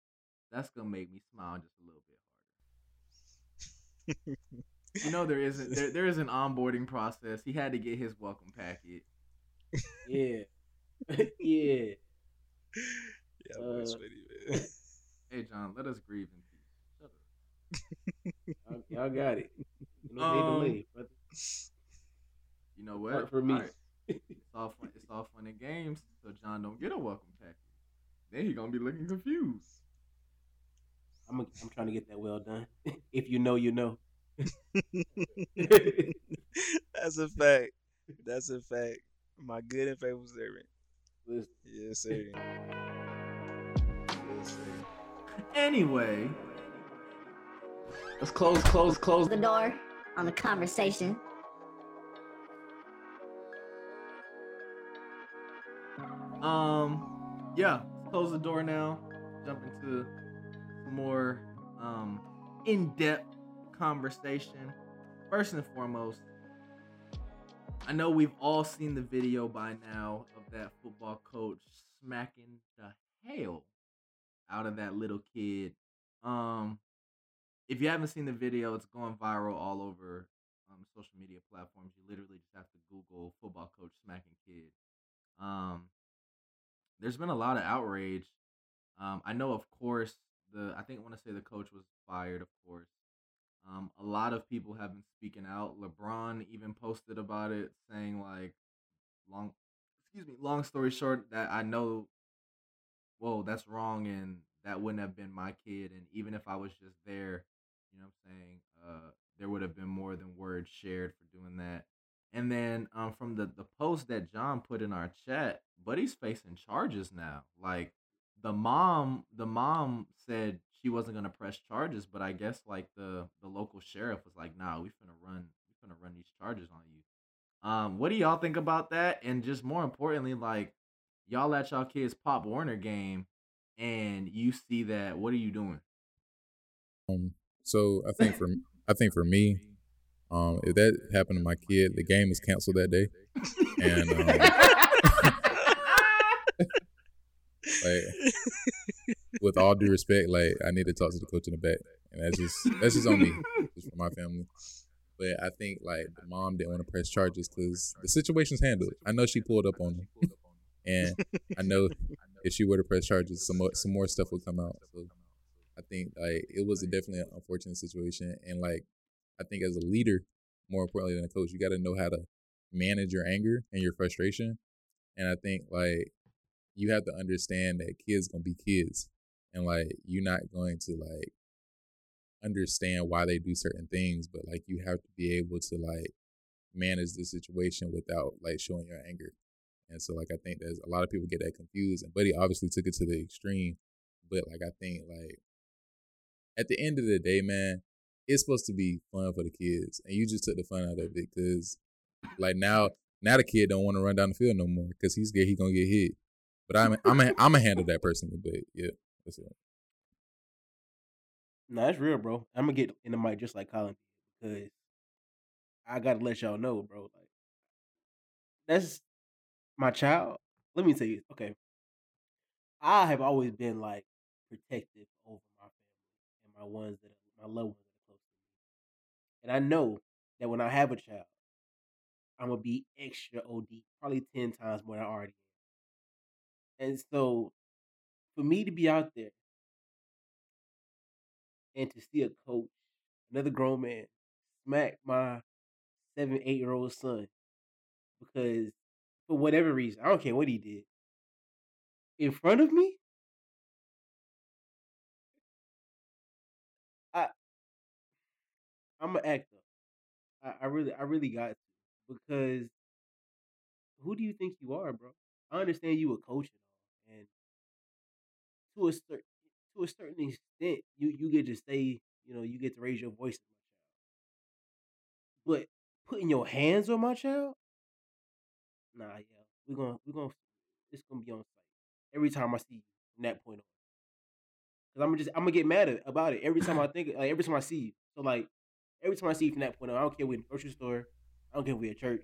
that's gonna make me smile just a little bit harder. You know, there isn't there, there is an onboarding process. He had to get his welcome packet. Yeah. yeah. Yeah, Uh, funny, man. Hey John, let us grieve in peace. Shut up. Y'all, y'all got it. No Um, day delay, brother. You know what? Work for me. Alright. It's all fun. It's all fun and games. So John don't get a welcome package. Then he gonna be looking confused. I'm, i I'm trying to get that well done. if you know, you know. That's a fact. That's a fact. My good and faithful servant. Listen, Yes, sir. Yes, sir. Anyway, Let's close, close, close. the door on the conversation. um, yeah, close the door now. Jump into some more um in-depth conversation. First and foremost, I know we've all seen the video by now of that football coach smacking the hell out of that little kid. Um, if you haven't seen the video, it's going viral all over um, social media platforms. You literally just have to Google football coach smacking kid. Um, there's been a lot of outrage. Um, I know, of course, the I think I want to say the coach was fired, of course. Um, a lot of people have been speaking out. LeBron even posted about it, saying like, "Long, excuse me. Long story short, that I know, whoa, that's wrong, and that wouldn't have been my kid. And even if I was just there, you know, what I'm saying, uh, there would have been more than words shared for doing that. And then um, from the the post that John put in our chat, Buddy's facing charges now. Like the mom, the mom said she wasn't gonna press charges, but I guess like the the local sheriff was like, "Nah, we finna run, we finna run these charges on you." Um, what do y'all think about that? And just more importantly, like y'all at y'all kids Pop Warner game, and you see that, what are you doing? Um, so I think for I think for me, um, if that happened to my kid, the game is canceled that day. And um, like, with all due respect, like I need to talk to the coach in the back, and that's just that's just on me, just for my family. But I think like the mom didn't want to press charges because the situation's handled. I know she pulled up on him, and I know if she were to press charges, some more, some more stuff would come out. So I think like it was definitely an unfortunate situation, and like I think as a leader, more importantly than a coach, you got to know how to manage your anger and your frustration. And I think like you have to understand that kids gonna be kids, and like you're not going to like understand why they do certain things, but like you have to be able to like manage the situation without like showing your anger. And so like I think there's a lot of people get that confused, and Buddy obviously took it to the extreme. But like I think like at the end of the day, man, it's supposed to be fun for the kids, and you just took the fun out of it because like now now the kid don't want to run down the field no more because he's scared he gonna get hit. But I'm I'm a, I'm gonna handle that personally. But yeah, that's it. No, that's real, bro. I'm gonna get in the mic just like Colin because I gotta let y'all know, bro. Like that's my child. Let me tell you, okay. I have always been like protective over my family and my ones that my loved ones that are close to me, and I know that when I have a child, I'm gonna be extra OD, probably ten times more than I already am. And so, for me to be out there and to see a coach, another grown man, smack my seven, eight year old son because for whatever reason, I don't care what he did, in front of me, I I'm an actor. I, I really I really got to because who do you think you are, bro? I understand you a coach and to a certain to a certain extent, you you get to say, you know, you get to raise your voice my child. But putting your hands on my child, nah, yeah, we're gonna we're gonna it's gonna be on sight every time I see you from that point on. Cause I'm just I'm gonna get mad at, about it every time I think like every time I see you. So like every time I see you from that point on, I don't care we in the grocery store, I don't care we at church.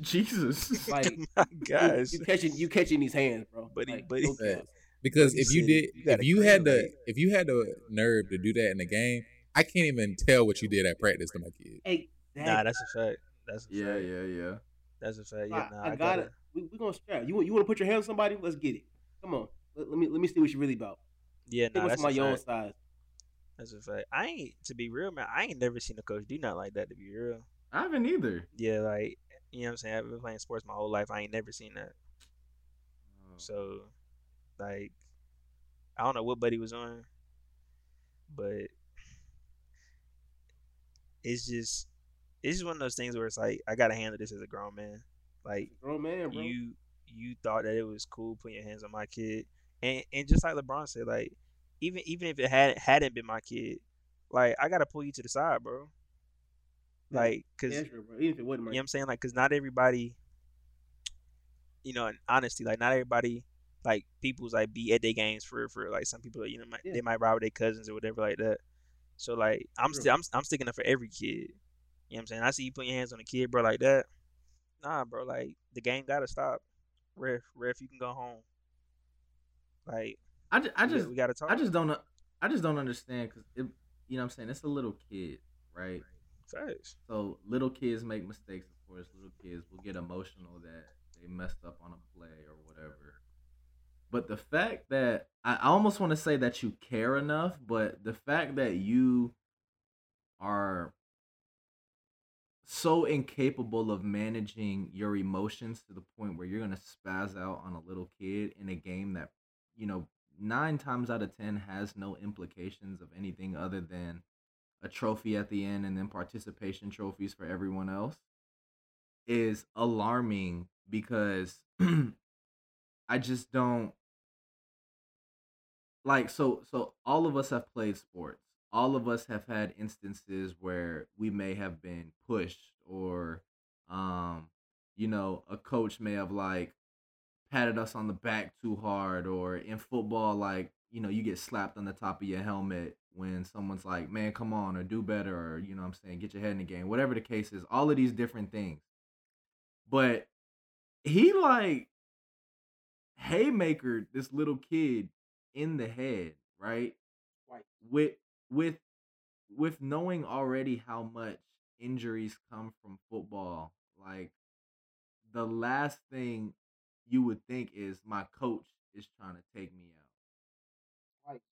Jesus. Like guys, you, you catching you catching these hands, bro. Buddy, like, buddy. no cap. Facts. Because if you did, if you had the, if you had the nerve to do that in the game, I can't even tell what you did at practice to my kids. Exactly. Nah, that's a fact. That's a yeah, fact. yeah, yeah. That's a fact. I, Yeah, nah, I, I, got it. We we gonna scrap. You want you want to put your hand on somebody? Let's get it. Come on. Let, let me let me see what you really about. Yeah, Take nah, that's from a my own fact. size. That's a fact. I ain't to be real, man. I ain't never seen a coach do not like that. To be real, I haven't either. yeah, like you know what I'm saying. I've been playing sports my whole life. I ain't never seen that. Oh. So, like, I don't know what buddy was on, but it's just it's just one of those things where it's like I gotta handle this as a grown man. Like Grown man, bro. you you thought that it was cool putting your hands on my kid, and and just like LeBron said, like even even if it had hadn't been my kid, like I gotta pull you to the side, bro. Like, cause yeah, sure, bro. Even if it wasn't you know what I'm saying? Like, cause not everybody, you know, in honesty, like not everybody, like people's like be at their games for for like some people, you know, might, Yeah. they might ride with their cousins or whatever like that. So like, I'm still I'm I'm sticking up for every kid. You know what I'm saying? I see you putting your hands on a kid, bro, like that. Nah, bro, like the game gotta stop. Ref, ref, you can go home. Like, I just, I just, we gotta talk. I just don't, uh, I just don't understand because it, you know, what I'm saying it's a little kid, right? facts. So little kids make mistakes, of course. Little kids will get emotional that they messed up on a play or whatever. But the fact that I almost want to say that you care enough, but the fact that you are so incapable of managing your emotions to the point where you're gonna spaz out on a little kid in a game that you know nine times out of ten has no implications of anything other than a trophy at the end and then participation trophies for everyone else is alarming because I just don't like so so all of us have played sports. All of us have had instances where we may have been pushed or um you know, a coach may have like patted us on the back too hard or in football like you know you get slapped on the top of your helmet when someone's like man come on or do better or you know i'm saying get your head in the game whatever the case is all of these different things but he like haymaker this little kid in the head right Right. with with with knowing already how much injuries come from football like the last thing you would think is my coach is trying to take me out. Right.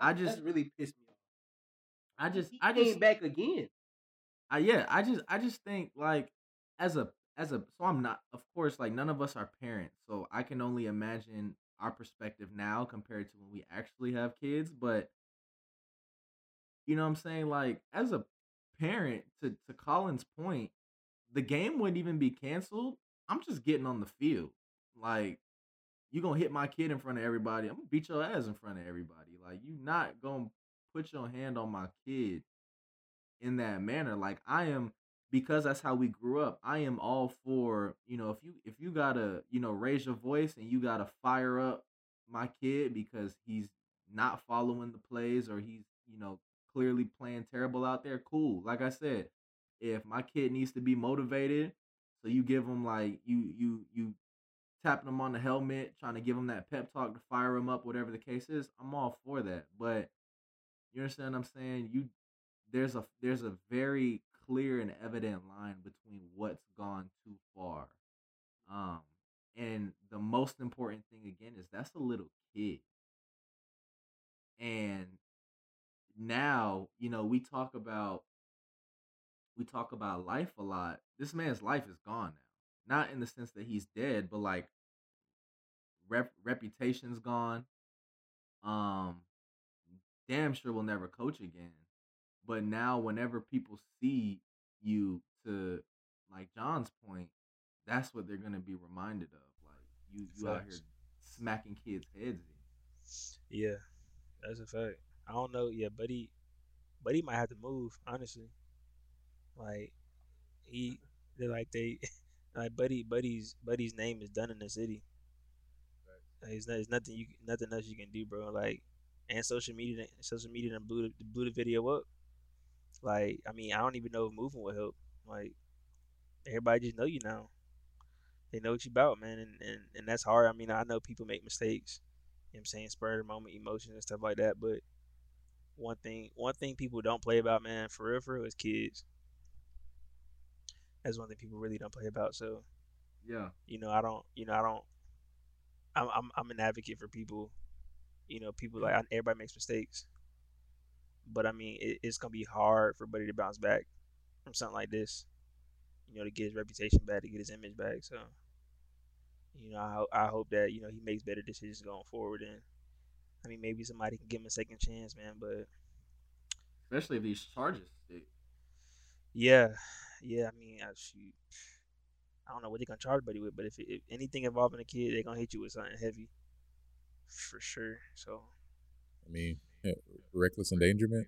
I just- that's really pissed me off. I just he I came just back again. I yeah, I just I just think like as a as a so I'm not of course like none of us are parents, so I can only imagine our perspective now compared to when we actually have kids, but you know what I'm saying? Like as a parent to to Colin's point, the game wouldn't even be canceled. I'm just getting on the field. Like you gonna hit my kid in front of everybody. I'm gonna beat your ass in front of everybody. Like you not gonna put your hand on my kid in that manner. Like I am because that's how we grew up. I am all for, you know, if you if you gotta, you know, raise your voice and you gotta fire up my kid because he's not following the plays or he's, you know, clearly playing terrible out there, cool. Like I said, if my kid needs to be motivated, so you give him like you you you tapping him on the helmet, trying to give him that pep talk to fire him up, whatever the case is, I'm all for that. But you understand what I'm saying? You there's a there's a very clear and evident line between what's gone too far. Um and the most important thing again is that's a little kid. And now, you know, we talk about we talk about life a lot. This man's life is gone now. Not in the sense that he's dead, but like rep- reputation's gone. Um damn sure will never coach again. But now whenever people see you to like John's point, that's what they're gonna be reminded of. Like you you out here smacking kids' heads in. Yeah, that's a fact. I don't know. Yeah, Buddy, Buddy might have to move. Honestly, like he, they're like they, like Buddy, Buddy's Buddy's name is done in the city. Like, it's, not, it's nothing you, nothing else you can do, bro. Like and social media, social media, done blew the, blew the video up. Like, I mean, I don't even know if moving will help. Like, everybody just know you now. They know what you about, man, and, and and that's hard. I mean, I know people make mistakes. You know what I'm saying spur of the moment emotions and stuff like that, but one thing one thing people don't play about, man, for real, for real, is kids. That's one thing people really don't play about. So, Yeah. you know, I don't, you know, I don't. I'm I'm I'm an advocate for people. You know, people like everybody makes mistakes, but I mean, it, it's gonna be hard for Buddy to bounce back from something like this. You know, to get his reputation back, to get his image back. So, you know, I I hope that you know he makes better decisions going forward, and I mean, maybe somebody can give him a second chance, man. But Especially if these charges stick. yeah, yeah, I mean, I shoot. I don't know what they're gonna charge Buddy with, but if, if anything involving a kid, they're gonna hit you with something heavy, for sure. So, I mean, Uh, reckless endangerment.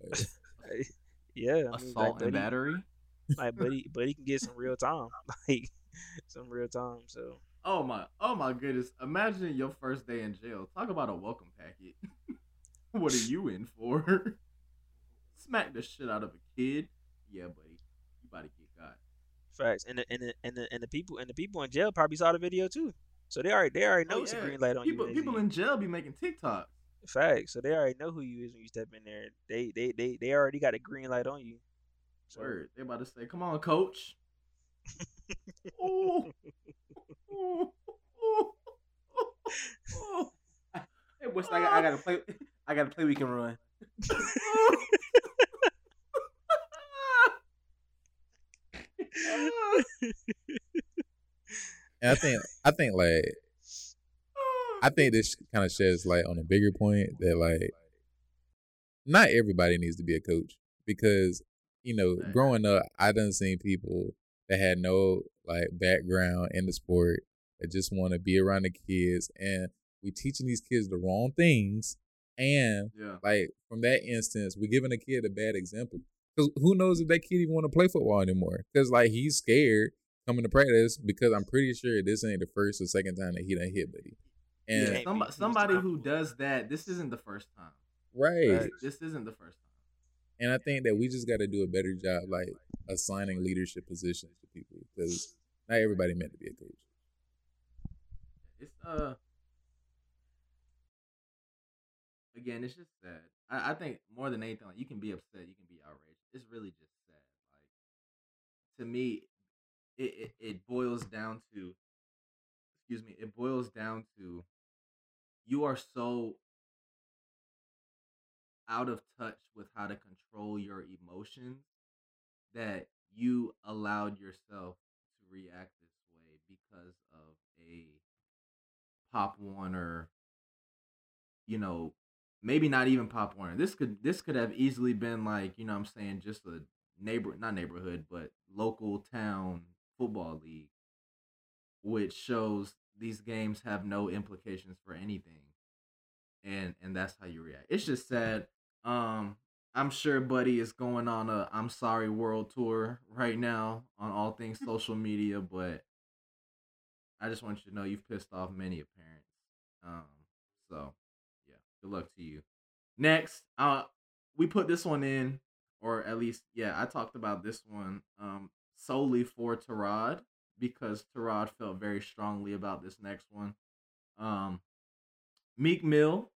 yeah, I mean, like Assault and battery. like Buddy, Buddy can get some real time, like some real time. So, Oh my, oh my goodness! Imagine your first day in jail. Talk about a welcome packet. what are you in for? Smack the shit out of a kid. Yeah, buddy, you about to get got. facts, and the and the and the, and the people and the people in jail probably saw the video too. So they already they already oh know Oh, it's a green light on people, you. people in jail be making TikTok. Facts. So they already know who you is when you step in there. They they they they already got a green light on you. So Word. They about to say, "Come on, coach." Ooh. Ooh. Ooh. Ooh. Hey, what's I got, I got to play. I got to play. We can run. I think I think like I think this kind of sheds light on a bigger point that like not everybody needs to be a coach because you know growing up I done seen people that had no like background in the sport that just want to be around the kids and we teaching these kids the wrong things and Yeah. like from that instance we're giving a kid a bad example because who knows if that kid even want to play football anymore because like he's scared coming to practice because I'm pretty sure this ain't the first or second time that he done hit Buddy. And yeah, Can't somebody, be somebody who does that. This isn't the first time. right. Right. This isn't the first time. And I think that we just got to do a better job, like assigning leadership positions to people, because not everybody meant to be a coach. It's uh again, it's just sad. I, I think more than anything, like you can be upset, you can be outraged. It's really just sad. Like to me, it, it, it boils down to excuse me, it boils down to you are so out of touch with how to control your emotions that you allowed yourself to react this way because of a Pop Warner, you know, maybe not even Pop Warner. This could this could have easily been like, you know I'm saying, just a neighbor not neighborhood, but local town football league which shows these games have no implications for anything. And and that's how you react. It's just sad. Um I'm sure Buddy is going on a I'm sorry world tour right now on all things social media, but I just want you to know you've pissed off many a parent. Um, so yeah, good luck to you. Next, uh, we put this one in, or at least yeah, I talked about this one um solely for Tarad because Tarad felt very strongly about this next one. Um, Meek Mill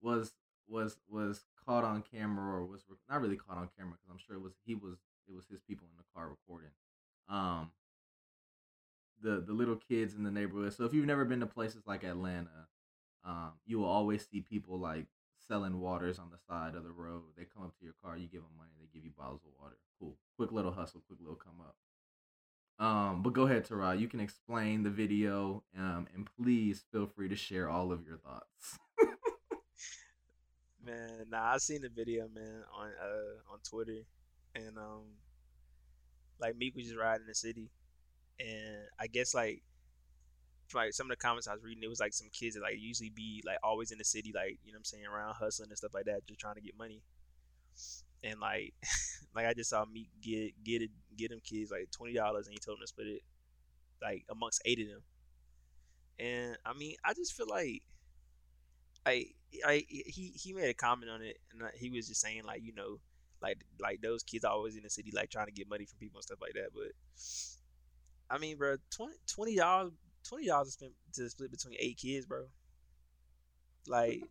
was was was caught on camera or was re- not really caught on camera because I'm sure it was he was it was his people in the car recording. Um, the the little kids in the neighborhood. So if you've never been to places like Atlanta, um, you will always see people like selling waters on the side of the road. They come up to your car, you give them money, they give you bottles of water. Cool, quick little hustle, quick little come up. Um, but go ahead, Tara. You can explain the video, um, and please feel free to share all of your thoughts. Man, nah, I seen the video, man, on uh on Twitter, and um, like Meek was just riding in the city, and I guess like, like some of the comments I was reading, it was like some kids that like usually be like always in the city, like you know what I'm saying, around hustling and stuff like that, just trying to get money, and like, like I just saw me get get it get them kids like twenty dollars, and he told them to split it like amongst eight of them, and I mean, I just feel like like I he he made a comment on it, and he was just saying like you know, like like those kids always in the city like trying to get money from people and stuff like that. But I mean, bro, 20 dollars twenty dollars to split between eight kids, bro. Like,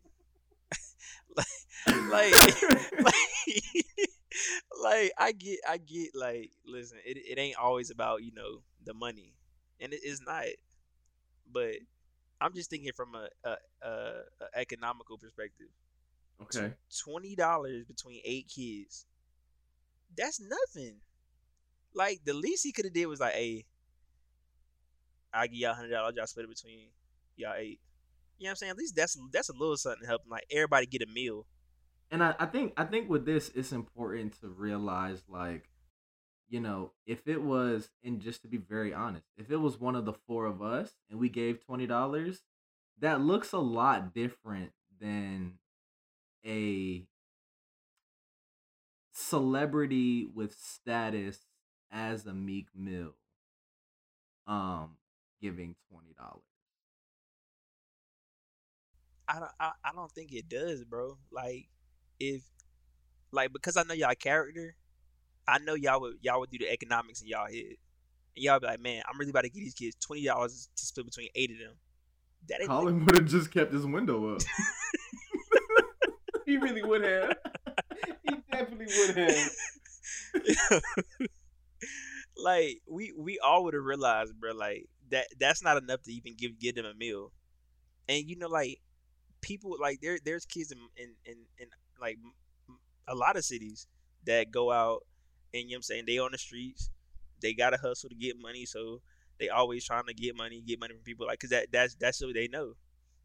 like, like, like, like, I get, I get, like, listen, it it ain't always about you know the money, and it is not, but I'm just thinking from a, a, a, a economical perspective. Okay. Twenty dollars between eight kids. That's nothing. Like the least he could have did was like, hey, I give y'all hundred dollars, y'all split it between y'all eight. You know what I'm saying? At least that's that's a little something to help like everybody get a meal. And I, I think I think with this it's important to realize like, you know, if it was and just to be very honest, if it was one of the four of us and we gave twenty dollars, that looks a lot different than a celebrity with status as a Meek Mill um giving twenty dollars. I don't I, I don't think it does, bro. Like if like because I know y'all character, I know y'all would y'all would do the economics in y'all head. And y'all be like, man, I'm really about to get these kids twenty dollars to split between eight of them. That ain't Colin would have just kept his window up. he really would have. He definitely would have. like we we all would have realized, bro. Like that that's not enough to even give give them a meal. And you know, like people like there there's kids in in in, in like a lot of cities that go out and you know what I'm saying they on the streets. They gotta hustle to get money, so they always trying to get money, get money from people like, cause that that's that's what they know.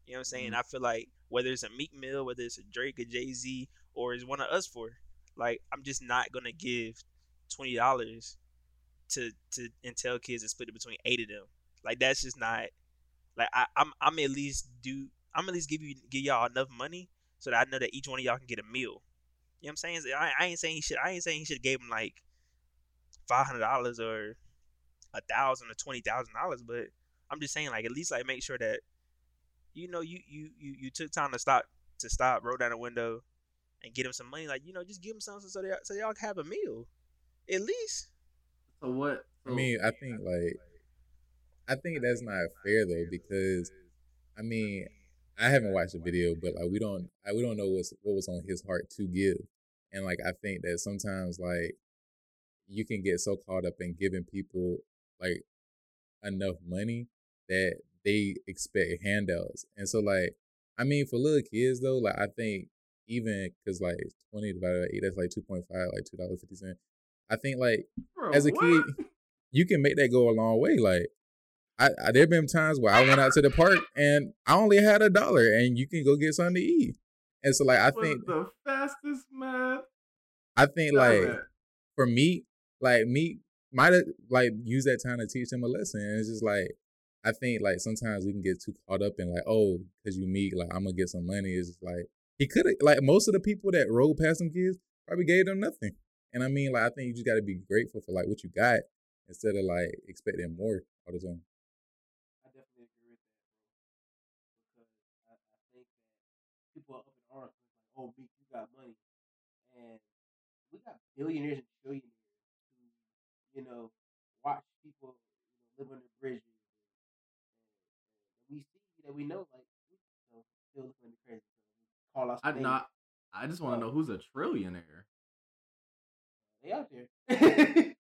You know what I'm saying? Mm-hmm. I feel like whether it's a Meek Mill, whether it's a Drake, a Jay Z, or is one of us for, like I'm just not gonna give twenty dollars to to and tell kids to split it between eight of them. Like that's just not like I, I'm I'm at least do I'm at least give you give y'all enough money so that I know that each one of y'all can get a meal. You know what I'm saying? I, I ain't saying he should I ain't saying he should have gave him like five hundred dollars or a thousand or twenty thousand dollars, but I'm just saying like at least like make sure that you know you you you, you took time to stop to stop, roll down the window, and get him some money. Like you know, just give him something so they so y'all can have a meal, at least. So what? I mean, I think like I think that's not fair though because I mean I haven't watched the video, but like we don't I, we don't know what's what was on his heart to give, and like I think that sometimes like you can get so caught up in giving people like enough money that they expect handouts. And so like I mean for little kids though, like I think even because like 20 divided by 8 that's like 2.5 like $2.50 i think like Bro, as a what? kid you can make that go a long way like I, I there been times where I went out to the park and I only had a dollar and you can go get something to eat. And so like I think the fastest man. I think like for me, like Meek might have like use that time to teach them a lesson. And it's just like I think like sometimes we can get too caught up in like, oh, because you Meek, like I'm gonna get some money. It's just like he could have like most of the people that rode past some kids probably gave them nothing. And I mean, like I think you just gotta be grateful for like what you got instead of like expecting more all the time. I definitely agree with that, bro. Because I, I think that people are up in oh, Meek, you got money, and we got billionaires and trillionaires you know, watch people, you know, live under bridges, and, and, we see that we know, like, you know, still looking crazy. So call us. I not. I just want to know who's a trillionaire. They out there.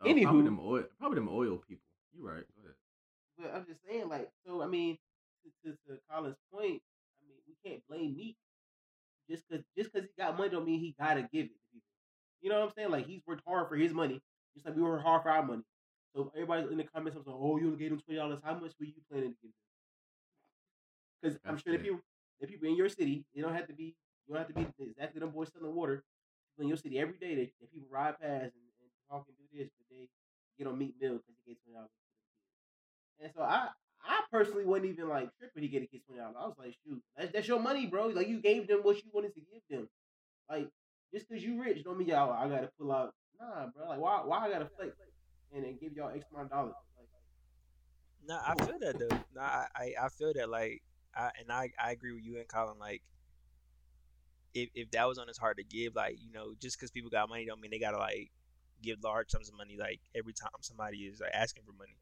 oh, Anywho, probably them oil, probably them oil people. You right. Go ahead. But I'm just saying, like, so I mean, to, to, to Colin's point, I mean, we can't blame Meek just because just because he got money don't mean he gotta give it to people. You know what I'm saying? Like he's worked hard for his money just like we work hard for our money. So everybody's in the comments, I'm like, oh, you gave him twenty dollars. How much were you planning to give him? Because I'm sure the people, the people in your city, they don't have to be, you don't have to be exactly them boys selling water. People in your city every day, that, that people ride past and, and talk and do this, but they get on Meek Mill because he gave twenty dollars And so I, I personally wasn't even like tripping he get a kid twenty dollars. I was like, shoot, that's, that's your money, bro. Like you gave them what you wanted to give them. Like just because you rich don't mean y'all I gotta pull out Nah, bro. Like, why? Why I gotta flex and then give y'all X amount of dollars? Like, nah, I feel that though. Nah, I, I feel that. Like, I, and I I agree with you and Colin. Like, if if that was on his heart to give, like you know, just because people got money don't mean they gotta like give large sums of money like every time somebody is like, asking for money.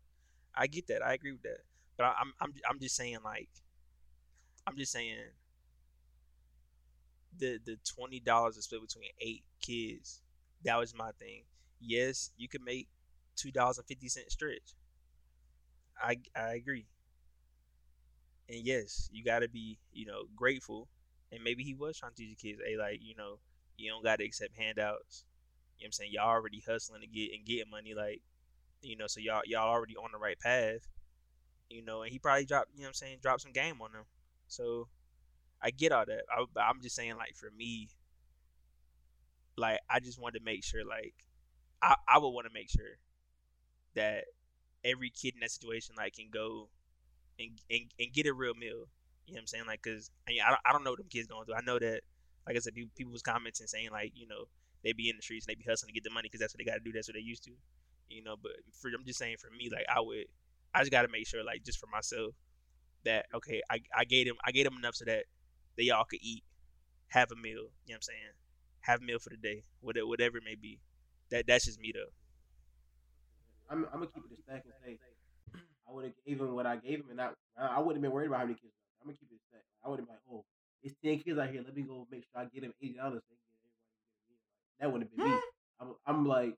I get that. I agree with that. But I, I'm I'm I'm just saying like, I'm just saying the the twenty dollars is split between eight kids. That was my thing. Yes, you can make two dollars and fifty cent stretch. I I agree. And yes, you gotta be, you know, grateful. And maybe he was trying to teach the kids, hey, like, you know, you don't gotta accept handouts. You know what I'm saying? Y'all already hustling to get and getting money, like, you know, so y'all y'all already on the right path. You know, and he probably dropped, you know what I'm saying, dropped some game on them. So I get all that. I, I'm just saying, like, for me, like, I just wanted to make sure, like, I, I would want to make sure that every kid in that situation, like, can go and, and, and get a real meal. You know what I'm saying? Like, cause I, mean, I, don't, I don't know what them kids going through. I know that, like I said, people, people was commenting saying like, you know, they be in the streets and they be hustling to get the money because that's what they got to do. That's what they used to, you know. But for I'm just saying, for me, like I would, I just got to make sure, like just for myself, that okay, I, I gave them, I gave them enough so that they all could eat, have a meal. You know what I'm saying? Have a meal for the day, whatever, whatever it may be. That that's just me though. I'm, I'm gonna keep it a stack and say I would have gave him what I gave him, and I I wouldn't have been worried about how many kids. I'm gonna keep it a stack. I would have been like, oh, it's ten kids out here. Let me go make sure I get him eighty dollars. That wouldn't have been me. I'm, I'm like,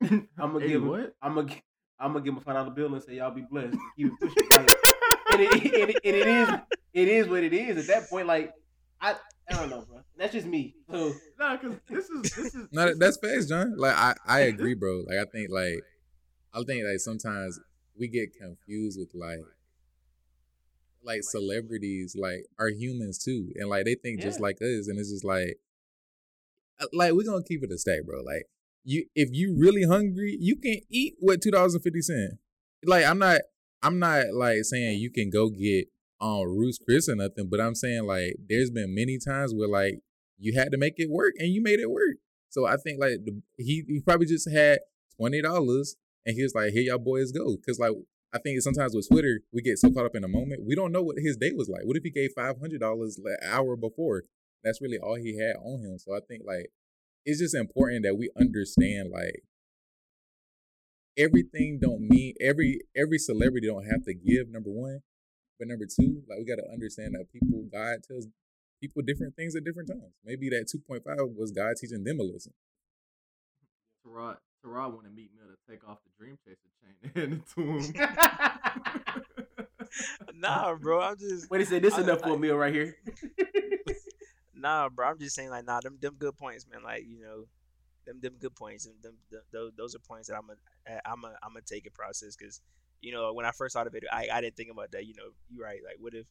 I'm gonna give what? I'm gonna I'm gonna give him a five dollar bill and say y'all be blessed. And keep it pushing. Like, and, it, and, it, and it is it is what it is. At that point, like I I don't know, bro. That's just me. So Nah, cause this is this is No, that's facts, John. Like I, I agree, bro. Like I think like I think like sometimes we get confused with like like celebrities like are humans too. And like they think just like us and it's just like uh, like we're gonna keep it a stack, bro. Like you if you really hungry, you can eat with two dollars and fifty cent. Like I'm not I'm not like saying you can go get um Ruth's Chris or nothing, but I'm saying like there's been many times where like you had to make it work and you made it work. So I think like the, he he probably just had twenty dollars and he was like, "Here y'all boys go," because like I think sometimes with Twitter we get so caught up in the moment we don't know what his day was like. What if he gave five hundred dollars an hour before? That's really all he had on him. So I think like it's just important that we understand like everything don't mean every every celebrity don't have to give number one but number two like we got to understand that people god tells people different things at different times maybe that 2.5 was god teaching them a lesson Terrell Terrell wanted Meek Mill to take off the Dream Chaser chain and hand it to him. Nah, bro. I'm just wait a second, this I- enough for I- a meal right here. nah, bro. I'm just saying like nah, them them good points, man. Like you know, them them good points, and them, them those those are points that I'm a I'm a I'm gonna take and process because you know when I first saw the video, I I didn't think about that. You know, you're right. Like what if,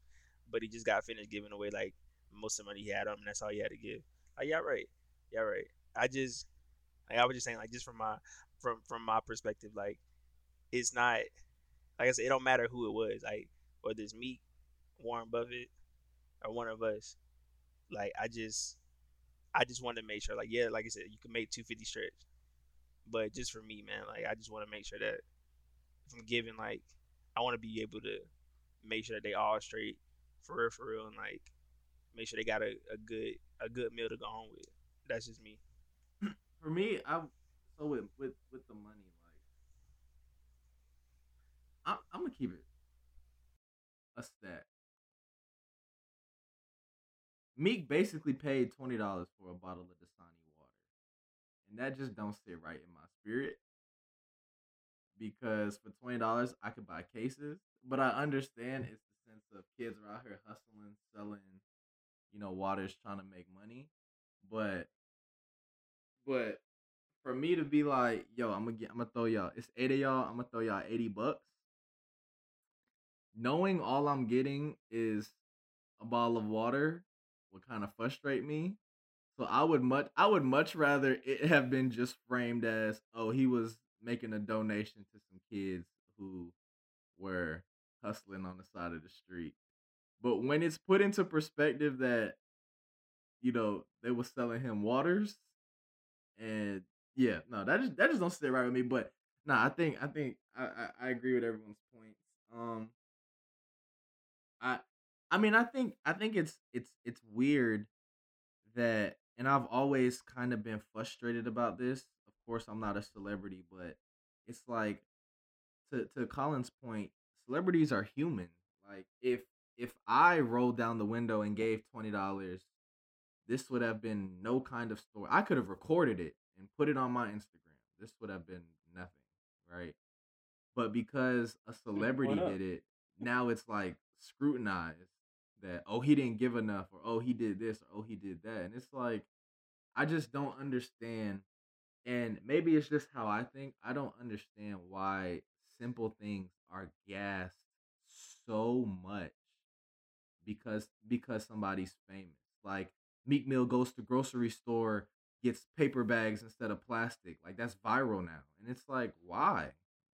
but he just got finished giving away like most of the money he had on him. And that's all he had to give. Like yeah, right. Yeah, right. I just like I was just saying like just from my from from my perspective, like it's not like I said, it don't matter who it was, like whether it's me, Warren Buffett, or one of us. Like I just I just want to make sure, like yeah, like I said, you can make two fifty stretch, but just for me, man, like I just want to make sure that if I'm giving, like I want to be able to make sure that they all straight, for real, for real, and like make sure they got a, a good a good meal to go home with. That's just me. For me, I so with with with the money, like I, I'm gonna keep it a stat. Meek basically paid twenty dollars for a bottle of Dasani water, and that just don't sit right in my spirit. Because for twenty dollars, I could buy cases, but I understand it's the sense of kids are out here hustling, selling, you know, waters, trying to make money. But, but for me to be like, yo, I'm gonna get, I'm gonna throw y'all. It's eight of y'all. I'm gonna throw y'all eighty bucks. Knowing all I'm getting is a bottle of water would kind of frustrate me. So I would much, I would much rather it have been just framed as, oh, he was making a donation to some kids who were hustling on the side of the street. But when it's put into perspective that, you know, they were selling him waters, and yeah, no, that just that just don't sit right with me. But nah, I think I think I I, I agree with everyone's points. Um, I I mean, I think I think it's it's it's weird that and I've always kind of been frustrated about this. Of course, I'm not a celebrity, but it's like to to Colin's point, celebrities are human. Like if if I rolled down the window and gave twenty dollars, this would have been no kind of story. I could have recorded it and put it on my Instagram. This would have been nothing, right? But because a celebrity did it, now it's like scrutinized that oh he didn't give enough or oh he did this or oh he did that. And it's like I just don't understand and maybe it's just how I think. I don't understand why simple things are gassed so much because because somebody's famous. Like Meek Mill goes to grocery store, gets paper bags instead of plastic. Like that's viral now. And it's like, why?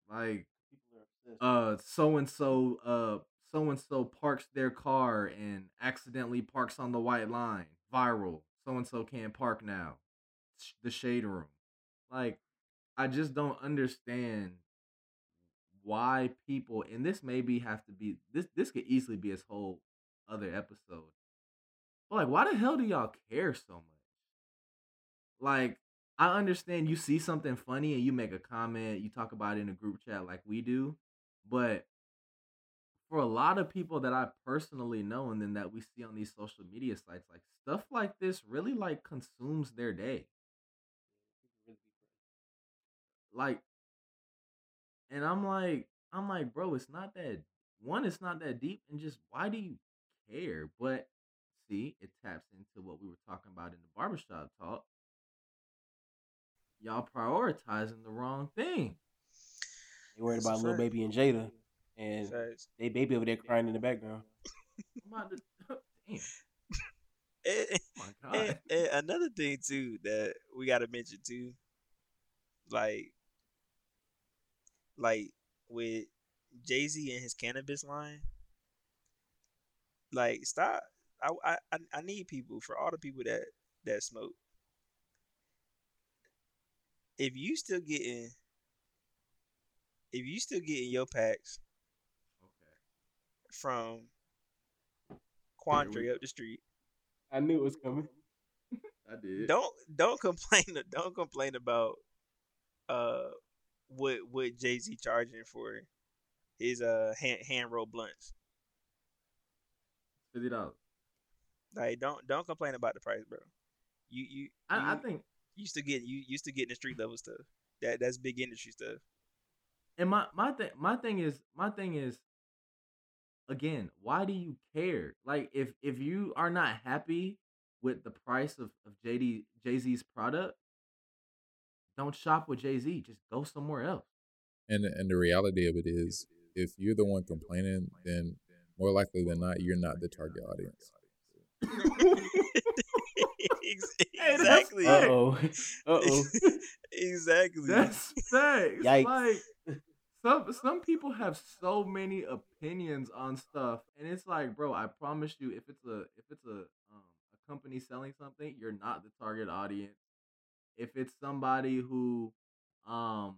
Like People are obsessed. uh so and so uh so and so parks their car and accidentally parks on the white line. Viral. So and so can't park now. The shade room. Like I just don't understand why people and this maybe have to be this this could easily be his whole other episode. But like why the hell do y'all care so much? Like I understand you see something funny and you make a comment, you talk about it in a group chat like we do, but for a lot of people that I personally know and then that we see on these social media sites, like stuff like this really like consumes their day. Like and I'm like I'm like, bro, it's not that one, it's not that deep, and just why do you care? But see, it taps into what we were talking about in the barbershop talk. Y'all prioritizing the wrong thing. You worried That's a about Lil Baby and Jayda, and Facts. they baby over there crying in the background. To, damn, And, oh my god. and, and another thing too that we gotta mention too, like, like with Jay Z and his cannabis line, like stop. I, I I I need people for all the people that that smoke. If you still getting, if you still getting your packs Okay. From Quandre up the street, I knew it was coming. I did. don't don't complain don't complain about uh what what Jay Z charging for his uh hand hand roll blunts. Fifty dollars. Like don't don't complain about the price, bro. You you I, I you think used to get you used to getting the street level stuff. That that's big industry stuff. And my my thing my thing is my thing is again, why do you care? Like if if you are not happy with the price of, of JD Jay Z's product, don't shop with Jay Z. Just go somewhere else. And and the reality of it is, if you're the one complaining, then more likely than not, you're not the target audience. Ex- Hey, that's exactly. Uh oh. Uh oh. exactly. That's facts. Yikes. Like some some people have so many opinions on stuff, and it's like, bro, I promise you, if it's a if it's a um, a company selling something, you're not the target audience. If it's somebody who, um,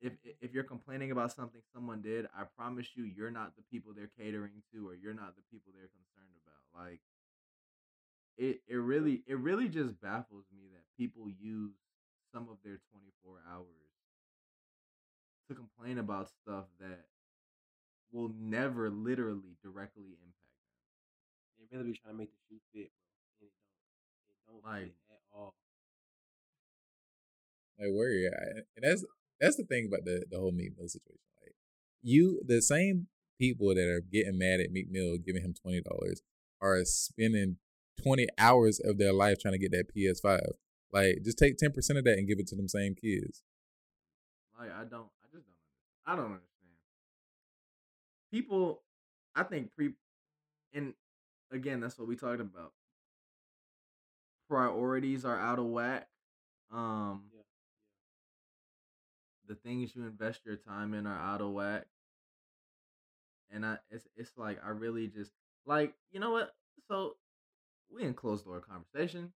if if you're complaining about something someone did, I promise you, you're not the people they're catering to, or you're not the people they're concerned about. Like, it it really it really just baffles me that people use some of their 24 hours to complain about stuff that will never literally directly impact them. They really be trying to make the shoe fit, bro. And it don't. It don't Like- fit at all. Like where you at? And that's that's the thing about the the whole Meek Mill situation. Like you, the same people that are getting mad at Meek Mill giving him twenty dollars are spending twenty hours of their life trying to get that PS Five. Like just take ten percent of that and give it to them same kids. Like I don't, I don't, understand. I don't understand. People, I think pre, and again, that's what we talked about. Priorities are out of whack. Um, Yeah. the things you invest your time in are out of whack. And I, it's it's like I really just like you know what. So we in closed door conversation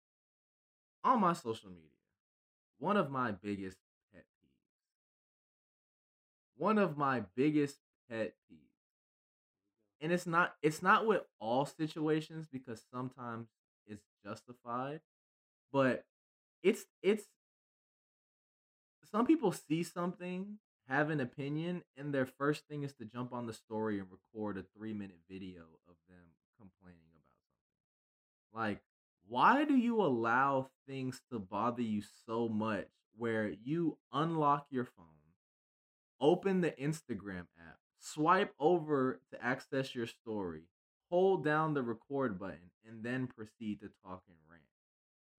on my social media. One of my biggest. One of my biggest pet peeves. and it's not it's not with all situations because sometimes it's justified, but it's it's some people see something, have an opinion, and their first thing is to jump on the story and record a three minute video of them complaining about something. Like, why do you allow things to bother you so much where you unlock your phone, open the Instagram app, swipe over to access your story, hold down the record button, and then proceed to talk and rant?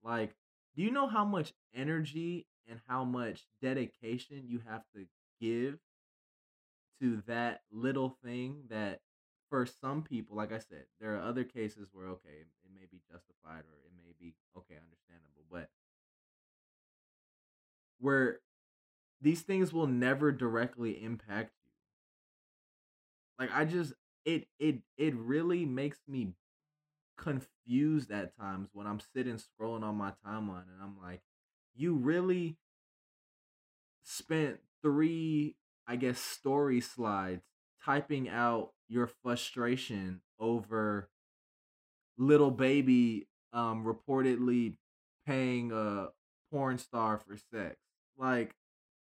Like, do you know how much energy and how much dedication you have to give to that little thing that for some people, like I said, there are other cases where okay, it may be justified or it may be okay, understandable, but where these things will never directly impact you. Like I just it it it really makes me confused at times when I'm sitting scrolling on my timeline and I'm like, you really spent three, I guess, story slides typing out your frustration over Lil Baby um reportedly paying a porn star for sex. Like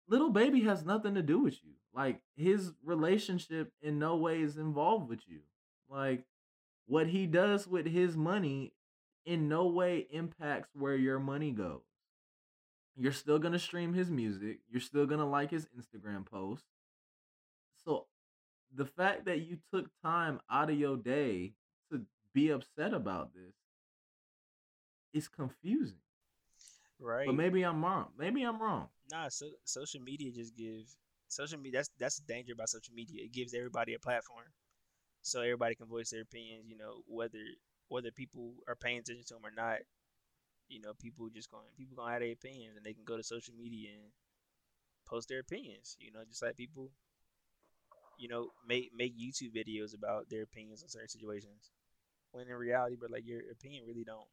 Lil Baby has nothing to do with you. Like his relationship in no way is involved with you. Like what he does with his money in no way impacts where your money goes. You're still going to stream his music, you're still going to like his Instagram posts. So the fact that you took time out of your day to be upset about this is confusing. Right. But maybe I'm wrong. Maybe I'm wrong. Nah, so social media just give social media. That's that's the danger about social media. It gives everybody a platform, so everybody can voice their opinions. You know, whether whether people are paying attention to them or not. You know, people just going people gonna have their opinions, and they can go to social media and post their opinions. You know, just like people, you know, make make YouTube videos about their opinions on certain situations. When in reality, but like your opinion really don't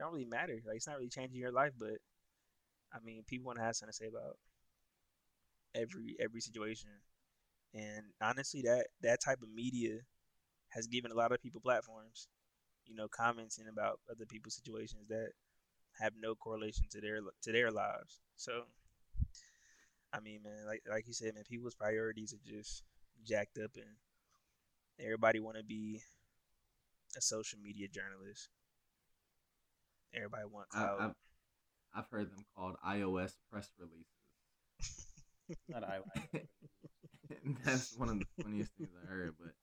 don't really matter. Like it's not really changing your life, but I mean, people want to have something to say about every every situation. And honestly, that that type of media has given a lot of people platforms. You know, commenting about other people's situations that have no correlation to their to their lives. So, I mean, man, like like you said, man, people's priorities are just jacked up, and everybody want to be a social media journalist. Everybody wants out. I've, heard them called iOS press releases. Not I. That's one of the funniest things I heard. But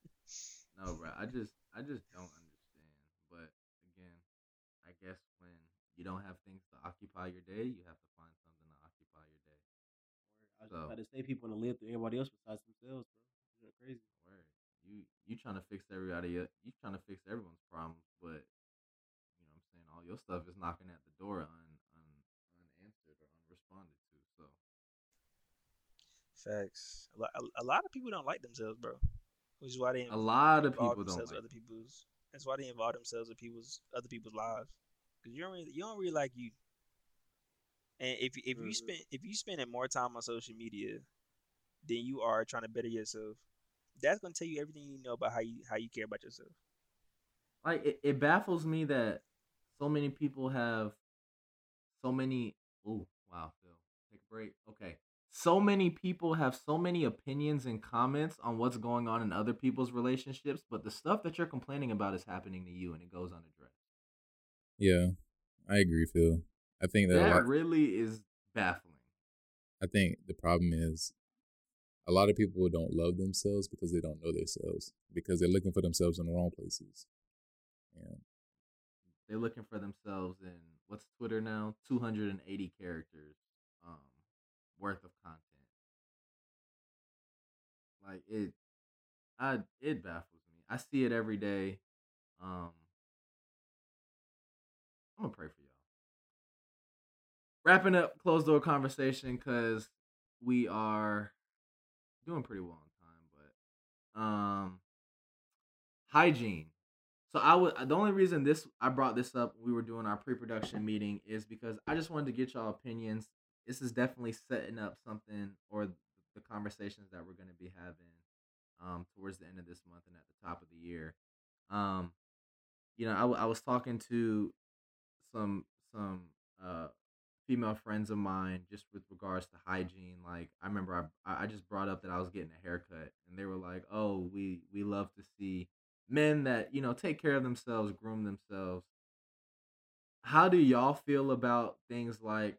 no, bro, I just I just don't understand. But again, I guess when you don't have things to occupy your day, you have to find something to occupy your day. I was So- about to say people want to live through everybody else besides themselves, bro. You're crazy. Word. You you trying to fix everybody el- you trying to fix everyone's problems, but you know what I'm saying all your stuff is knocking at the door un, un unanswered or unresponded to. So Facts. A lot, a, a lot of people don't like themselves, bro. Which is why they a lot of people don't like other people's. That's why they involve themselves with people's other people's lives. Cause you don't really, you don't really like you. And if if you Mhm. spend if you spending more time on social media than you are trying to better yourself, that's gonna tell you everything you know about how you how you care about yourself. like it, it baffles me that so many people have so many oh wow phil take a break okay so many people have so many opinions and comments on what's going on in other people's relationships but the stuff that you're complaining about is happening to you and it goes unaddressed Yeah, I agree, Phil. I think that, that lot, really is baffling I think the problem is a lot of people don't love themselves because they don't know themselves because they're looking for themselves in the wrong places. Yeah, they're looking for themselves in what's twitter now 280 characters worth of content. Like it i it baffles me. I see it every day um i'm gonna pray for y'all. Wrapping up closed door conversation because we are doing pretty well on time but um hygiene. So I would the only reason this I brought this up we were doing our pre-production meeting is because I just wanted to get y'all opinions. This is definitely setting up something or the conversations that we're going to be having um, towards the end of this month and at the top of the year. Um, you know, I, I was talking to some some uh female friends of mine just with regards to hygiene. Like I remember I I just brought up that I was getting a haircut and they were like, "Oh, we we love to see men that, you know, take care of themselves, groom themselves." How do y'all feel about things like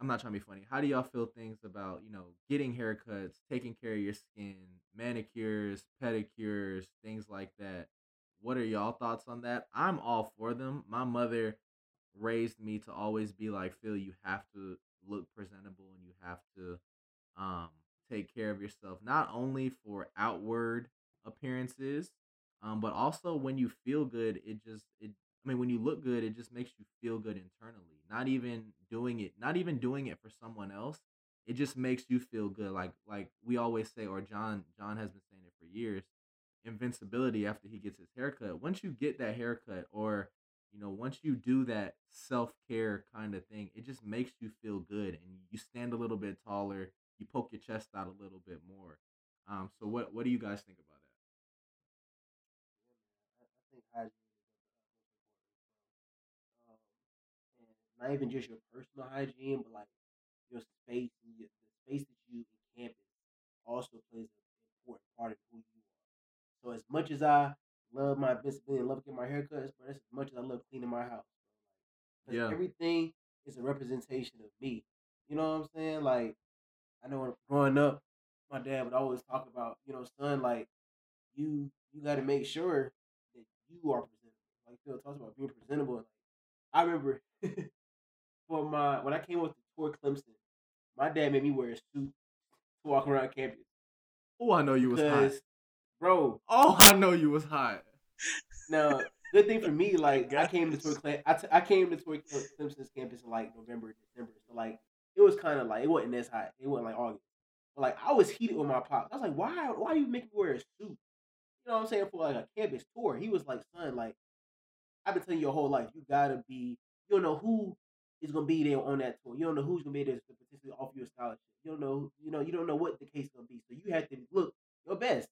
I'm not trying to be funny. How do y'all feel things about, you know, getting haircuts, taking care of your skin, manicures, pedicures, things like that? What are y'all thoughts on that? I'm all for them. My mother raised me to always be like, Phil, you have to look presentable and you have to um take care of yourself, not only for outward appearances, um, but also when you feel good, it just it I mean, when you look good, it just makes you feel good internally. Not even doing it, not even doing it for someone else. It just makes you feel good. Like like we always say, or John John has been saying it for years. Invincibility after he gets his haircut. Once you get that haircut, or you know, once you do that self care kind of thing, it just makes you feel good, and you stand a little bit taller. You poke your chest out a little bit more. Um. So what what do you guys think about that? I, I think hygiene not even just your personal hygiene, but like your space and your, the space that you in campus also plays an important part of who you are. So as much as I love my visibility and love getting my haircuts, but as much as I love cleaning my house, bro. Yeah. everything is a representation of me. You know what I'm saying? Like I know when growing up, my dad would always talk about, you know, son, like you you got to make sure that you are presentable. Like Phil talks about being presentable. Like I remember for my when I came with the tour Clemson, my dad made me wear a suit to walk around campus Oh, I know you was hot. bro. Oh, I know you was hot. Now, good thing for me, like I came to tour Cle- I, t- I came to tour Clemson's campus in like November, December. So like it was kind of like it wasn't as hot. It wasn't like August. But like I was heated with my pops. I was like, why? Why are you making me wear a suit? You know what I'm saying for like a campus tour? He was like, son, like I've been telling you your whole life, you gotta be. You don't know who is gonna be there on that tour. You don't know who's gonna be there to potentially offer you a scholarship. You don't know. You know. You don't know what the case gonna be. So you have to look your best.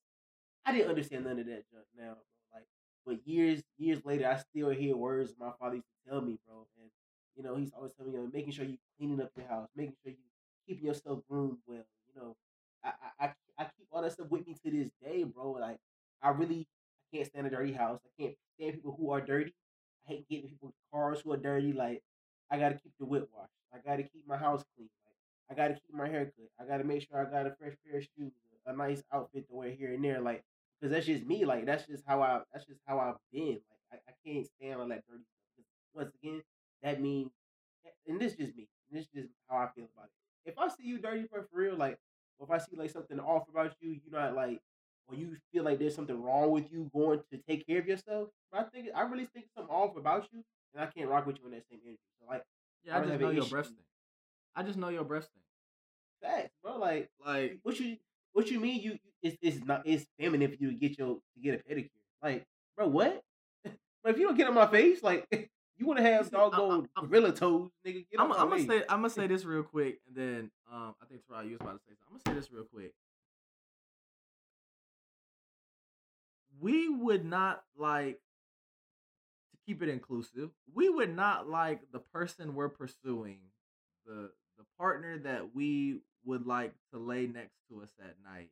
I didn't understand none of that junk now, bro. Like, but years, years later, I still hear words my father used to tell me, bro. And you know, he's always telling me, you know, making sure you cleaning up your house, making sure you keeping yourself groomed well. You know, I, I, I, I keep all that stuff with me to this day, bro. Like, I really, I can't stand a dirty house. I can't stand people who are dirty. I hate getting people's cars who are dirty. Like, I gotta keep the whip. I gotta keep my house clean. Like, I gotta keep my hair cut. I gotta make sure I got a fresh pair of shoes, a nice outfit to wear here and there. Like, because that's just me. Like, that's just how I. That's just how I've been. Like, I, I can't stand all that dirty stuff. once again, that means, eh, and this is just me. This is just how I feel about it. If I see you dirty, for real, like, or if I see like something off about you, you not like, or you feel like there's something wrong with you going to take care of yourself. I think I really think something off about you, and I can't rock with you in that same energy. So like, Yeah, I I just know your issue. breath stink. I just know your breath stink. facts, bro. Like, Like, what you what you mean? You you- it's it's not it's feminine for you to get your to get a pedicure. Like, bro, what? but if you don't get on my face, like, you want to have See, I- I- doggone I'm- gorilla toes, nigga. Get I'm, I'm gonna say I'm gonna say this real quick, and then um, I think Terrell, you was about to say something. I'm gonna say this real quick. We would not like keep it inclusive. We would not like the person we're pursuing, the the partner that we would like to lay next to us at night.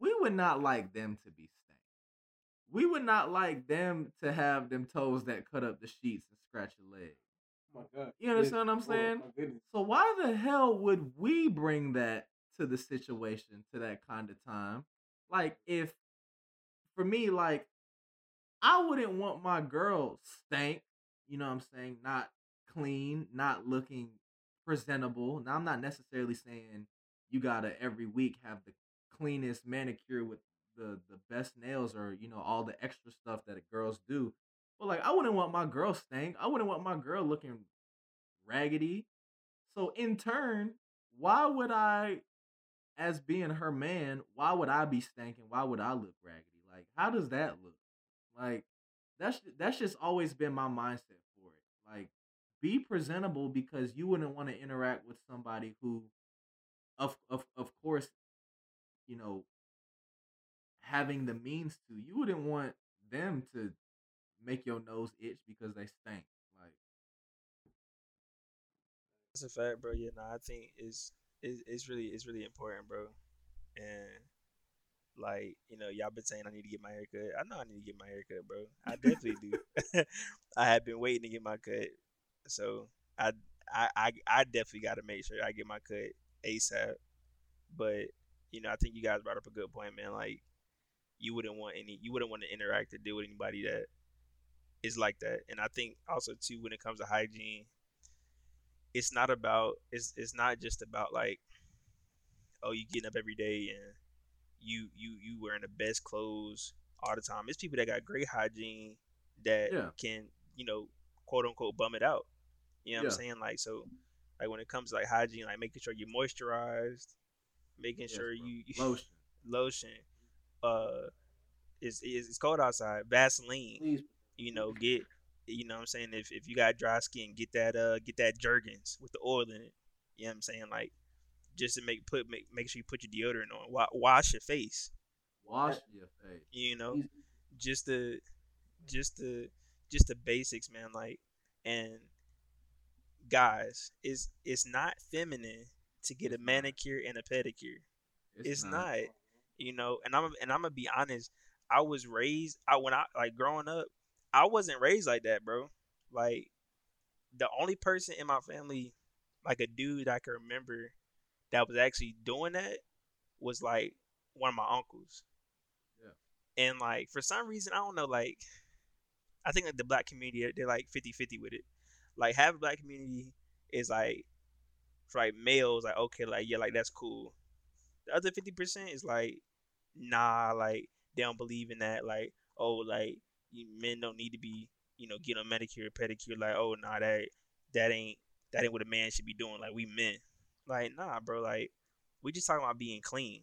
We would not like them to be stank. We would not like them to have them toes that cut up the sheets and scratch your leg. Oh my god. You understand what I'm Oh, saying? goodness. So why the hell would we bring that to the situation to that kind of time? Like if for me, like I wouldn't want my girl stank, you know what I'm saying, not clean, not looking presentable. Now I'm not necessarily saying you gotta every week have the cleanest manicure with the the best nails or you know all the extra stuff that girls do. But like I wouldn't want my girl stank. I wouldn't want my girl looking raggedy. So in turn, why would I, as being her man, why would I be stanking? Why would I look raggedy? Like, how does that look? Like, that's that's just always been my mindset for it. Like, be presentable because you wouldn't want to interact with somebody who, of of of course, you know, having the means to. You wouldn't want them to make your nose itch because they stink. Like That's a fact, bro. Yeah, no, I think it's it's, it's really it's really important, bro. And like you know, y'all been saying I need to get my hair cut. I know I need to get my hair cut, bro. I definitely do. I have been waiting to get my cut, so I I I, I definitely got to make sure I get my cut ASAP. But you know, I think you guys brought up a good point, man. Like you wouldn't want any you wouldn't want to interact or deal with anybody that is like that. And I think also too when it comes to hygiene, it's not about it's it's not just about like oh you getting up every day and you you you wearing the best clothes all the time. It's people that got great hygiene that Yeah. can, you know, quote unquote bum it out. You know what Yeah. I'm saying? Like so like when it comes to like hygiene, like making sure you're moisturized, making Yes, sure bro. you lotion. lotion. Uh, it's, it's it's cold outside. Vaseline. Please. You know, get you know what I'm saying. If if you got dry skin, get that uh get that Jergens with the oil in it. You know what I'm saying? Like just to make put make make sure you put your deodorant on. Wa- wash your face. Wash your face. You know, just the just the just the basics, man. Like and guys, it's it's not feminine to get a manicure and a pedicure it's not. You know, and I'm and I'm gonna be honest. I was raised. I when I like growing up, I wasn't raised like that, bro. Like the only person in my family, like a dude I can remember, that was actually doing that, was like one of my uncles. Yeah. And like for some reason, I don't know. Like I think like the black community, they're like 50-50 with it. Like half the black community is like for like males, like okay, like yeah, like that's cool the other fifty percent is like, nah, like they don't believe in that. Like, oh, like you, men don't need to be, you know, getting a Medicare, pedicure. Like, oh, nah, that that ain't that ain't what a man should be doing. Like, we men, like, nah, bro. Like, we just talking about being clean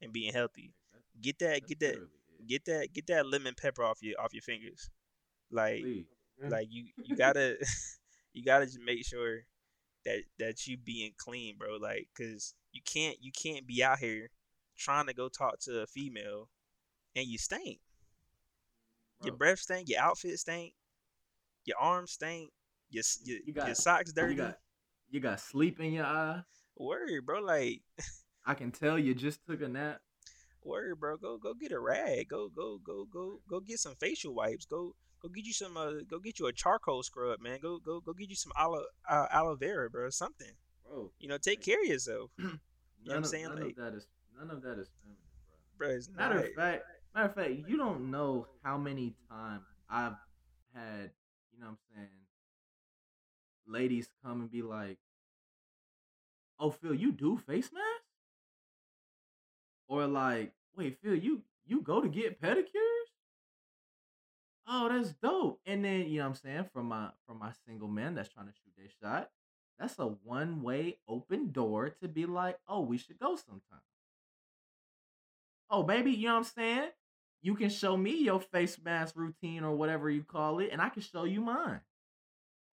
and being healthy. Get that, get that, get that, get that lemon pepper off your off your fingers. Like, mm. like you you gotta you gotta just make sure that that you being clean bro like because you can't you can't be out here trying to go talk to a female and you stink your breath stink your outfit stink your arms stink your your, You got- your socks dirty You got you got sleep in your eye. word bro like I can tell you just took a nap. word bro go go get a rag go go go go go get some facial wipes go go get you some uh go get you a charcoal scrub man go go go get you some aloe uh, aloe vera bro something Bro, you know take care of yourself you know what i'm of, saying none like of that is none of that is feminine, bro it's. Matter not of fact, matter of fact, you don't know how many times I've had, you know what I'm saying, ladies come and be like, "Oh, Phil, you do face masks?" Or like, "Wait, Phil, you you go to get pedicures?" Oh, that's dope. And then, you know what I'm saying, from my from my single man that's trying to shoot their shot, that's a one-way open door to be like, "Oh, we should go sometime." Oh, baby, you know what I'm saying? You can show me your face mask routine or whatever you call it, and I can show you mine.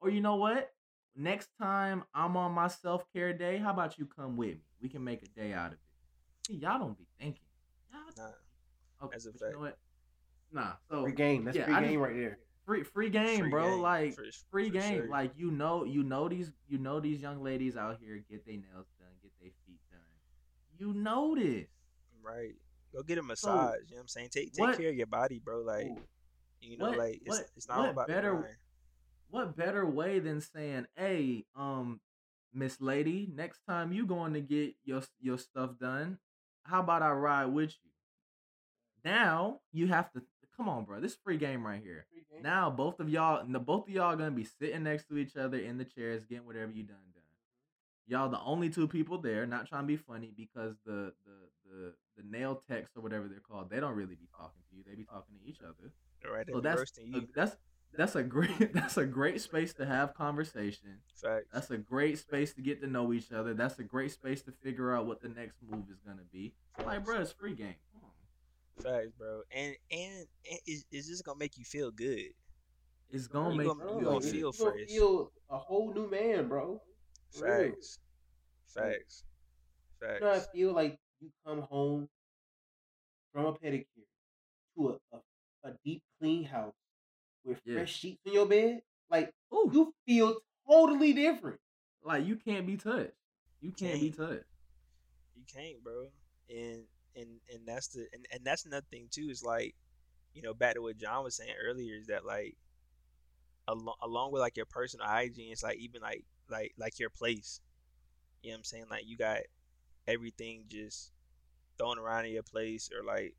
Or you know what? Next time I'm on my self care day, how about you come with me? We can make a day out of it. See, y'all don't be thinking. Y'all nah, okay, That's a but you know fact. what? Nah, so Free game. That's Yeah, free I game just- right there. free free game, Free bro. game, like for- free for game. sure. Like you know, you know these you know these young ladies out here get their nails done, get their feet done. You know this. right go get a massage you know what i'm saying take take what- care of your body bro like Ooh. you know what- like it's, what- it's not all what about better- the grind. What better way than saying, "Hey, um, Miss Lady, next time you going to get your your stuff done, how about I ride with you?" Now you have to come on, bro. This is free game right here. Game. Now both of y'all, both of y'all gonna be sitting next to each other in the chairs, getting whatever you done done. Y'all the only two people there, not trying to be funny because the the the the nail techs or whatever they're called, they don't really be talking to you. They be talking to each other. right So that's a, that's that's a great that's a great space to have conversation. facts That's a great space to get to know each other. That's a great space to figure out what the next move is gonna be. Like, bro, it's free game. Come facts bro and and, and it's, it's just gonna make you feel good It's gonna You make gonna- you you gonna feel you gonna fresh. feel a whole new man, bro. For real. facts facts You know, I feel like you come home from a pedicure to a, a, a deep clean house with Yeah. fresh sheets in your bed, like Ooh, you feel totally different. like you can't be touched. You can't be touched. You can't, bro. And and and that's the and, and that's another thing too. Is like, you know, back to what John was saying earlier. Is that like, along along with like your personal hygiene, it's like even like like like your place. You know what I'm saying? Like you got everything just thrown around in your place, or like,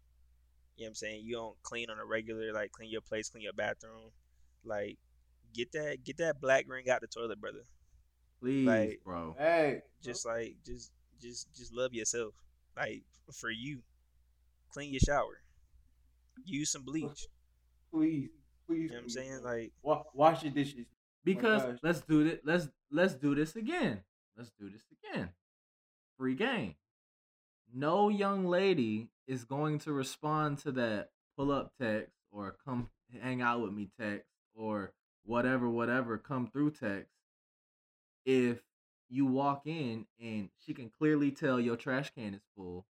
you know what I'm saying? You don't clean on a regular, like clean your place, clean your bathroom. Like, get that get that black ring out the toilet, brother. Please, Like- bro. Hey, just like just just just love yourself like for you clean your shower use some bleach please, please. you know what i'm saying like Wa- wash your dishes. Oh because gosh. let's do it. Let's let's do this again. Let's do this again. Free game. No young lady is going to respond to that pull up text or come hang out with me text or whatever, whatever, come through text if you walk in and she can clearly tell your trash can is full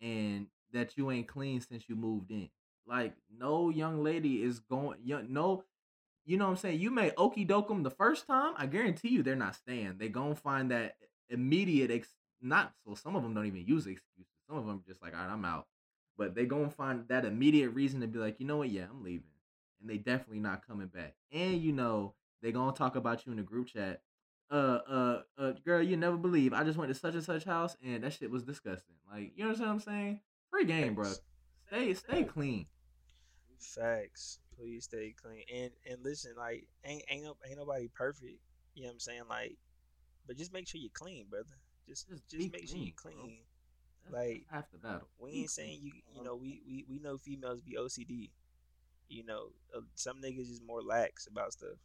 and that you ain't clean since you moved in. Like no young lady is going no you know what I'm saying? You may okey doke them the first time. I guarantee you they're not staying. They gonna find that immediate ex- not so some of them don't even use excuses. Some of them just like, all right, I'm out. But they gonna find that immediate reason to be like, you know what? Yeah, I'm leaving. And they definitely not coming back. And you know, they gonna talk about you in the group chat. Uh, uh, uh, girl, you never believe. I just went to such and such house and that shit was disgusting. Like, you know what I'm saying? Free game, bro. Stay, stay clean. facts please stay clean and and listen like ain't ain't, no, ain't nobody perfect you know what i'm saying like but just make sure you're clean brother just Just just, make sure you're clean, bro. Like, half the battle. we ain't saying you you know we, we we know females be ocd you know uh, some niggas is more lax about stuff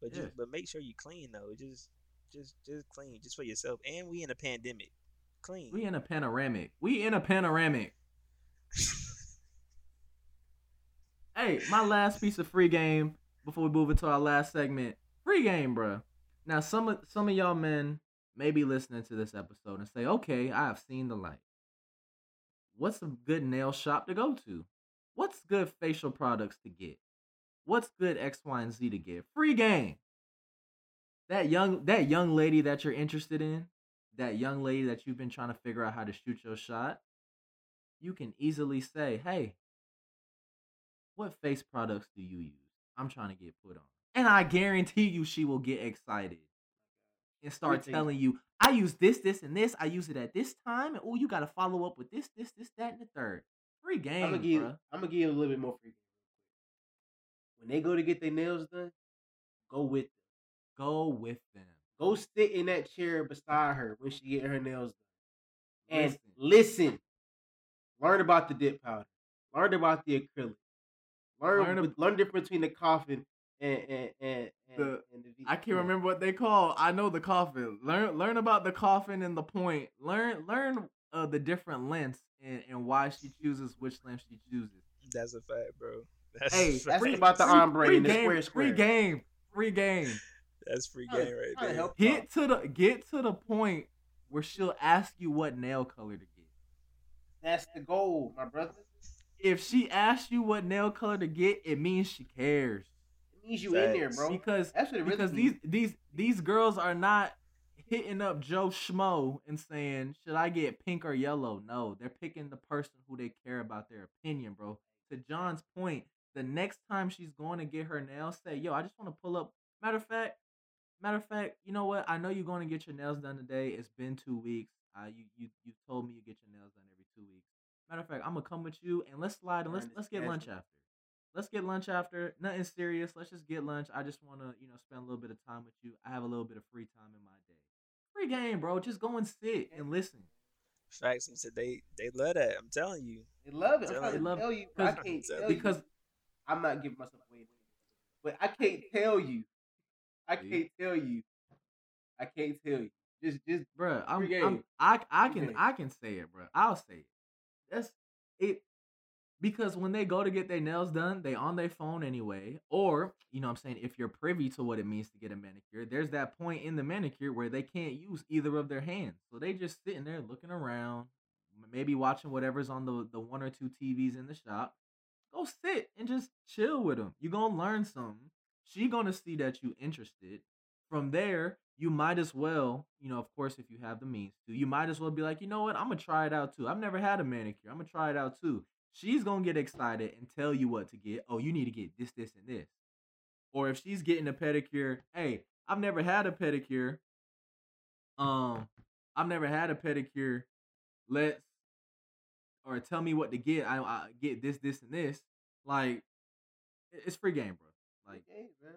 but just Yeah. but make sure you clean though just just just clean just for yourself and we in a pandemic clean We in a panoramic. We in a panoramic. hey, my last piece of free game before we move into our last segment. Free game, bro. Now, some of some of y'all men may be listening to this episode and say, "Okay, I have seen the light. What's a good nail shop to go to? What's good facial products to get? What's good X, Y, and Z to get? Free game. That young that young lady that you're interested in, that young lady that you've been trying to figure out how to shoot your shot, you can easily say, "Hey, what face products do you use? I'm trying to get put on." And I guarantee you she will get excited and start Everything. telling you, "I use this, this, and this. I use it at this time, and oh, you got to follow up with this, this, this, that, and the third. Free game, I'm gonna give. I'm gonna give you a little bit more free game. When they go to get their nails done, go with them. Go with them. Go sit in that chair beside her when she get her nails done. And Listen. listen. Learn about the dip powder. Learn about the acrylic. Learn Learn learn, ab- learn difference between the coffin and and and, and, The- and the V- I can't remember what they call. I know the coffin. Learn learn about the coffin and the point. Learn learn uh, the different lengths and, and why she chooses which length she chooses. that's a fact bro that's Hey, a fact. That's free, about the ombre free and the game, square Free game, free game. that's free game right trying to there help. Get to the get to the point where she'll ask you what nail color to get. That's the goal, my brother. If she asks you what nail color to get, it means she cares. It means you in there, bro. Because That's what it really because means. these these these girls are not hitting up Joe Schmo and saying, "Should I get pink or yellow?" No, they're picking the person who they care about their opinion, bro. To John's point, the next time she's going to get her nails, say, "Yo, I just want to pull up." Matter of fact, matter of fact, you know what? I know you're going to get your nails done today. It's been two weeks. Uh, you you you told me you get your nails done every two weeks. Matter of fact, I'm gonna come with you and let's slide and let's let's get lunch after. Let's get lunch after. Nothing serious. Let's just get lunch. I just want to, you know, spend a little bit of time with you. I have a little bit of free time in my day. Free game, bro. Just go and sit and listen. facts and said they they love that i'm telling you They love it. I'm Tell trying to love- tell you. I because- can't tell tell you Because I'm not giving myself away, but I can't tell you. I can't tell you. I can't tell you. Just, just bruh, I'm, I'm. I I can. I can say it, bro. I'll say it. That's it because when they go to get their nails done, they on their phone anyway. Or, you know I'm saying, if you're privy to what it means to get a manicure, there's that point in the manicure where they can't use either of their hands. So they just sitting there looking around, maybe watching whatever's on the the one or two TVs in the shop. Go sit and just chill with them. You're gonna learn something. She gonna see that you interested. From there, you might as well, you know, of course, if you have the means to, you might as well be like, you know what, I'm gonna try it out too. I've never had a manicure. I'm gonna try it out too. She's gonna get excited and tell you what to get. Oh, you need to get this, this, and this. Or if she's getting a pedicure, hey, I've never had a pedicure. Um, I've never had a pedicure. Let's or tell me what to get. I, I get this, this, and this. Like, it's free game, bro. Like, Hey, man.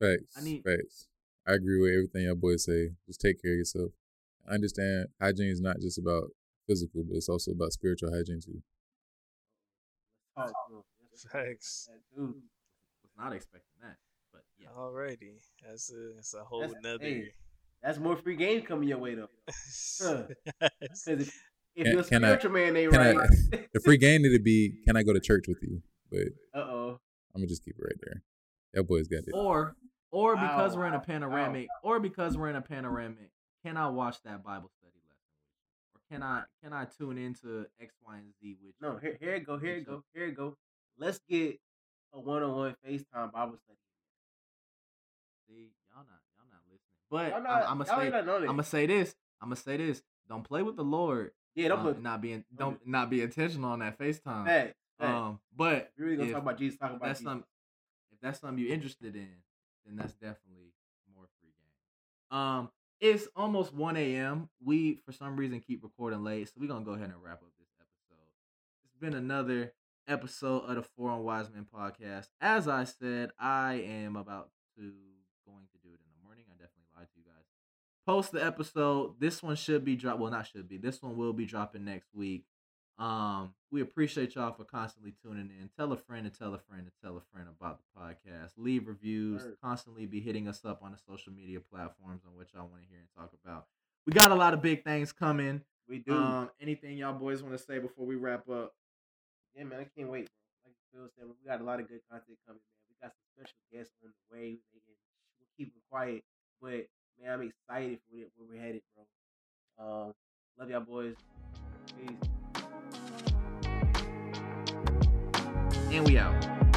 Facts. I need- facts. I agree with everything your boys say. Just take care of yourself. I understand hygiene is not just about physical, but it's also about spiritual hygiene too. Talk to him. Yes, sir. Facts. Dude. was not expecting that, but yeah. Alrighty, that's a that's a whole That's- nother. hey, That's more free game coming your way though. Huh. Because if, if Can- you're a I- spiritual man, they can I- The free game need to be, can I go to church with you? But uh oh. I'm gonna just keep it right there. That boy's got it. Or or because Ow, we're in a ow, panoramic, or because we're in a panoramic, can I watch that Bible study lesson with you? Or can I can I tune into X, Y, and Z with you? No, here, here it go, here it go, here it go. Let's get a one-on-one FaceTime Bible study. See, y'all not y'all not listening. But I'm, not, I'm gonna say not I'm gonna say this. I'm gonna say this. Don't play with the Lord. Yeah, don't um, put not being don't don't be intentional on that FaceTime. Facts, facts. Um, but If you're really gonna if- talk about Jesus, talk about that's Jesus. some if that's something you're interested in, then that's definitely more free game. Um, it's almost 1 a.m. We for some reason keep recording late, so we're gonna go ahead and wrap up this episode. It's been another episode of the Unwise Men podcast. As I said, I am about to going to do it in the morning. I definitely lied to you guys. Post the episode. This one should be drop. Well, not should be. This one will be dropping next week. Um, we appreciate y'all for constantly tuning in. Tell a friend and tell a friend and tell a friend about the podcast. Leave reviews. Constantly be hitting us up on the social media platforms on which y'all want to hear and talk about. We got a lot of big things coming. we do. Um, anything y'all boys want to say before we wrap up? yeah, man, I can't wait. Like Phil said, we got a lot of good content coming, man. We got some special guests on the way. We we'll keep it quiet, but man, I'm excited for it, where we're headed, bro. Um, love y'all boys. Peace. And we out.